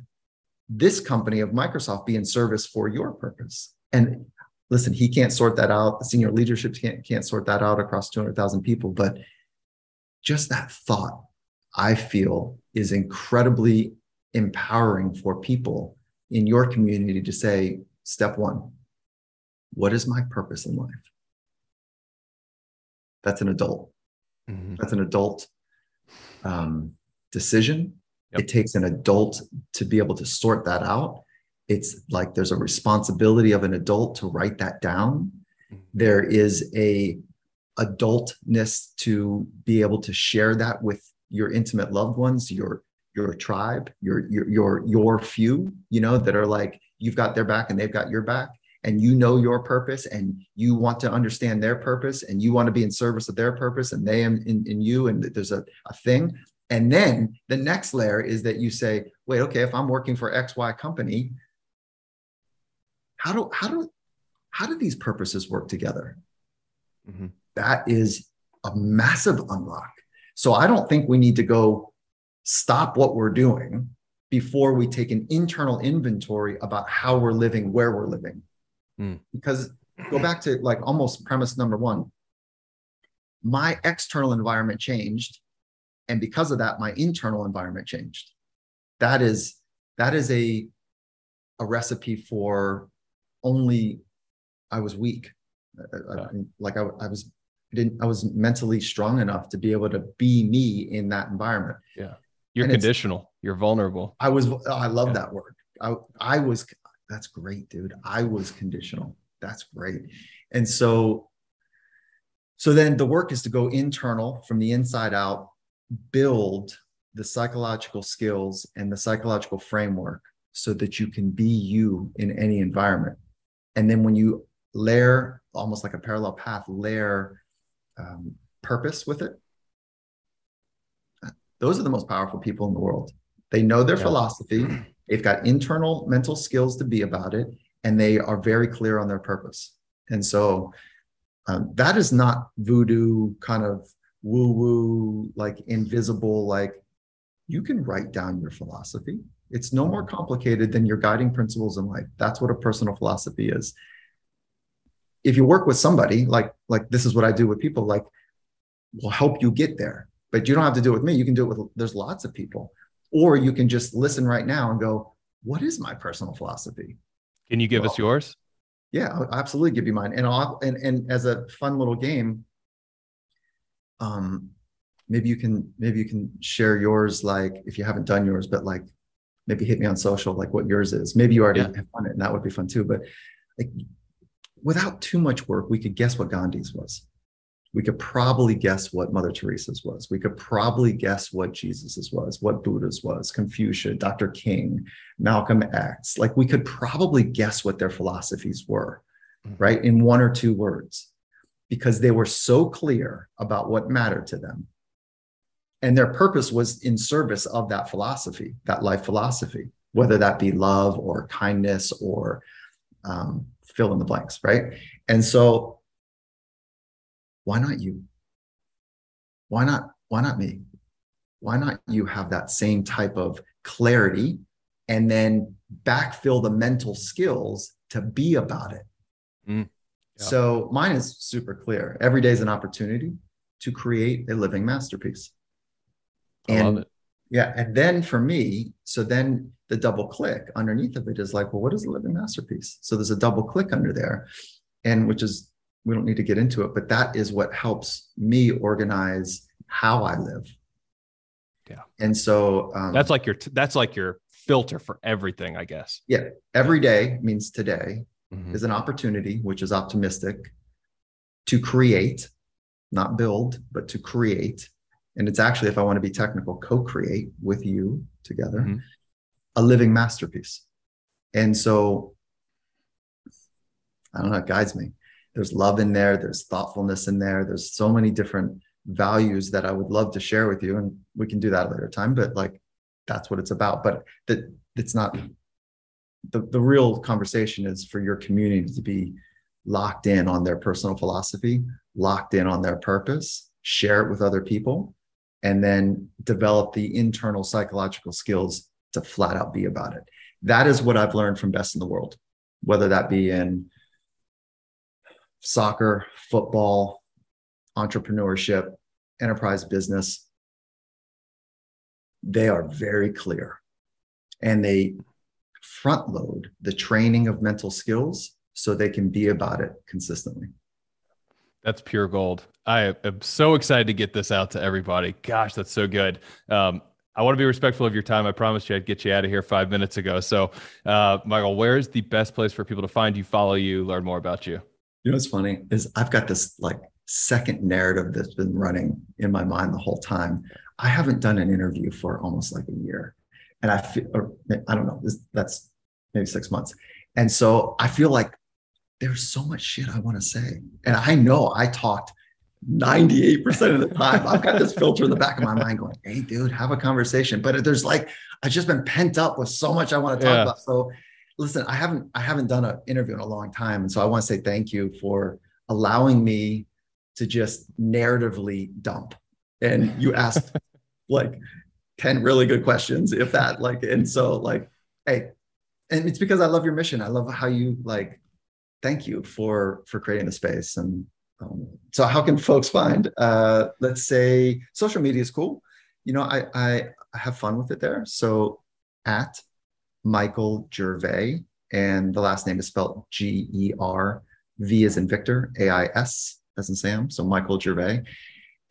S2: this company of Microsoft be in service for your purpose? And listen, he can't sort that out. The senior leadership can't, can't sort that out across 200,000 people. But just that thought, I feel, is incredibly empowering for people in your community to say, step one, what is my purpose in life? That's an adult. Mm-hmm. That's an adult um, decision. Yep. It takes an adult to be able to sort that out. It's like there's a responsibility of an adult to write that down. Mm-hmm. There is a adultness to be able to share that with your intimate loved ones, your your tribe, your your your your few, you know, that are like you've got their back and they've got your back. And you know your purpose and you want to understand their purpose and you want to be in service of their purpose and they in, in, in you and there's a, a thing. And then the next layer is that you say wait okay if i'm working for xy company how do how do how do these purposes work together? Mm-hmm. that is a massive unlock. So i don't think we need to go stop what we're doing before we take an internal inventory about how we're living where we're living Mm. Because go back to like almost premise number one my external environment changed. And because of that, my internal environment changed. That is that is a a recipe for only I was weak. I, like I, I was didn't I was mentally strong enough to be able to be me in that environment.
S1: Yeah. You're and conditional. You're vulnerable.
S2: I was I love yeah. that word. I I was that's great, dude. I was conditional. That's great. And so, so then the work is to go internal from the inside out, build the psychological skills and the psychological framework so that you can be you in any environment. And then when you layer almost like a parallel path, layer um, purpose with it, those are the most powerful people in the world. They know their yeah. philosophy, they've got internal mental skills to be about it, and they are very clear on their purpose. And so um, that is not voodoo kind of woo woo, like invisible, like you can write down your philosophy. It's no more complicated than your guiding principles in life. That's what a personal philosophy is. If you work with somebody, like like this is what I do with people, like will help you get there. But you don't have to do it with me. You can do it with there's lots of people. Or you can just listen right now and go, what is my personal philosophy?
S1: Can you give well, us yours?
S2: Yeah, I'll absolutely give you mine. And I'll and and as a fun little game, um, maybe you can maybe you can share yours like if you haven't done yours but like maybe hit me on social like what yours is maybe you already yeah. have done it and that would be fun too but like without too much work we could guess what gandhi's was we could probably guess what mother teresa's was. We could probably guess what jesus's was what buddha's was confucius dr king malcolm x. Like we could probably guess what their philosophies were mm-hmm. right in one or two words because they were so clear about what mattered to them. And their purpose was in service of that philosophy that life philosophy whether that be love or kindness or um, fill in the blanks right? And so why not you? Why not why not me? Why not you have that same type of clarity and then backfill the mental skills to be about it? Mm, so mine is super clear. Every day is an opportunity to create a living masterpiece. And yeah and then for me so then the double click underneath of it is like well what is a living masterpiece? So there's a double click under there and which is we don't need to get into it but that is what helps me organize how i live.
S1: Yeah.
S2: And so
S1: um, that's like your that's like your filter for everything i guess.
S2: Yeah. Every day means today mm-hmm. is an opportunity which is optimistic to create not build but to create. And it's actually if i want to be technical co-create with you together mm-hmm. a living masterpiece. And so i don't know it guides me there's love in there there's thoughtfulness in there there's so many different values that i would love to share with you and we can do that later time but like that's what it's about but that it's not the, the real conversation is for your community to be locked in on their personal philosophy locked in on their purpose share it with other people and then develop the internal psychological skills to flat out be about it. That is what I've learned from best in the world, whether that be in soccer, football, entrepreneurship, enterprise business. They are very clear and they front load the training of mental skills so they can be about it consistently.
S1: That's pure gold. I am so excited to get this out to everybody. Gosh, that's so good. Um, I want to be respectful of your time. I promised you I'd get you out of here five minutes ago. So, uh, Michael, where is the best place for people to find you, follow you, learn more about you?
S2: You know what's funny is I've got this like second narrative that's been running in my mind the whole time. I haven't done an interview for almost like a year, and I feel, I don't know, that's maybe six months, and so I feel like there's so much shit I want to say. And I know I talked 98% of the time. I've got this filter in the back of my mind going, hey, dude, have a conversation. But there's like, I've just been pent up with so much I want to talk yeah. about. So listen, I haven't, I haven't done an interview in a long time. And so I want to say thank you for allowing me to just narratively dump. And you asked like 10 really good questions, if that, like, and so like, hey, and it's because I love your mission. I love how you like thank you for for creating the space. And um, so, how can folks find? Uh, let's say social media is cool. You know, I, I I have fun with it there. So at Michael Gervais, and the last name is spelled G E R V as in Victor, A I S as in Sam. So Michael Gervais.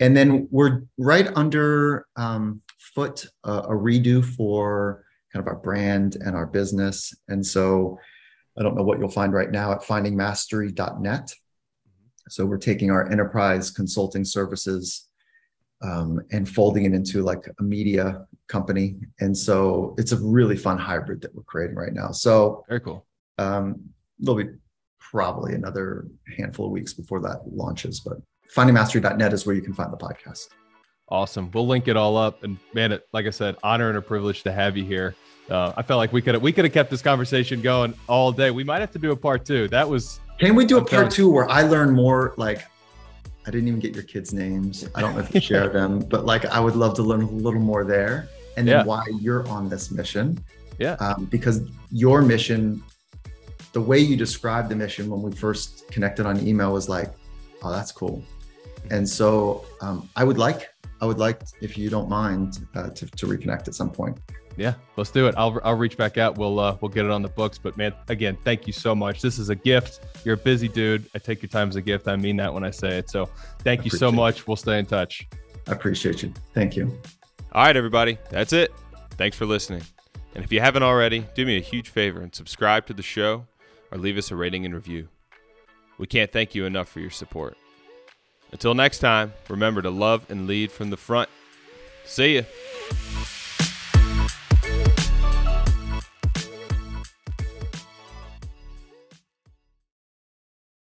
S2: And then we're right under um, foot uh, a redo for kind of our brand and our business. And so I don't know what you'll find right now at findingmastery.net. So we're taking our enterprise consulting services um, and folding it into like a media company. And so it's a really fun hybrid that we're creating right now. So
S1: very cool.
S2: Um, there'll be probably another handful of weeks before that launches, but findingmastery.net is where you can find the podcast.
S1: Awesome. We'll link it all up. And man, it, like I said, honor and a privilege to have you here. Uh, I felt like we could we could have kept this conversation going all day. We might have to do a part two. That was.
S2: Can we do a part two where I learn more? Like, I didn't even get your kids' names. I don't know if you share them, but like, I would love to learn a little more there, and then yeah. why you're on this mission.
S1: Yeah.
S2: Um, because your mission, the way you described the mission when we first connected on email was like, oh, that's cool. And so um, I would like I would like, if you don't mind, uh, to, to reconnect at some point.
S1: Yeah, let's do it. I'll, I'll reach back out. We'll uh, we'll get it on the books. But man, again, thank you so much. This is a gift. You're a busy dude. I take your time as a gift. I mean that when I say it. So thank you so much. We'll stay in touch.
S2: I appreciate you. Thank you.
S1: All right, everybody. That's it. Thanks for listening. And if you haven't already, do me a huge favor and subscribe to the show or leave us a rating and review. We can't thank you enough for your support. Until next time, remember to love and lead from the front. See ya.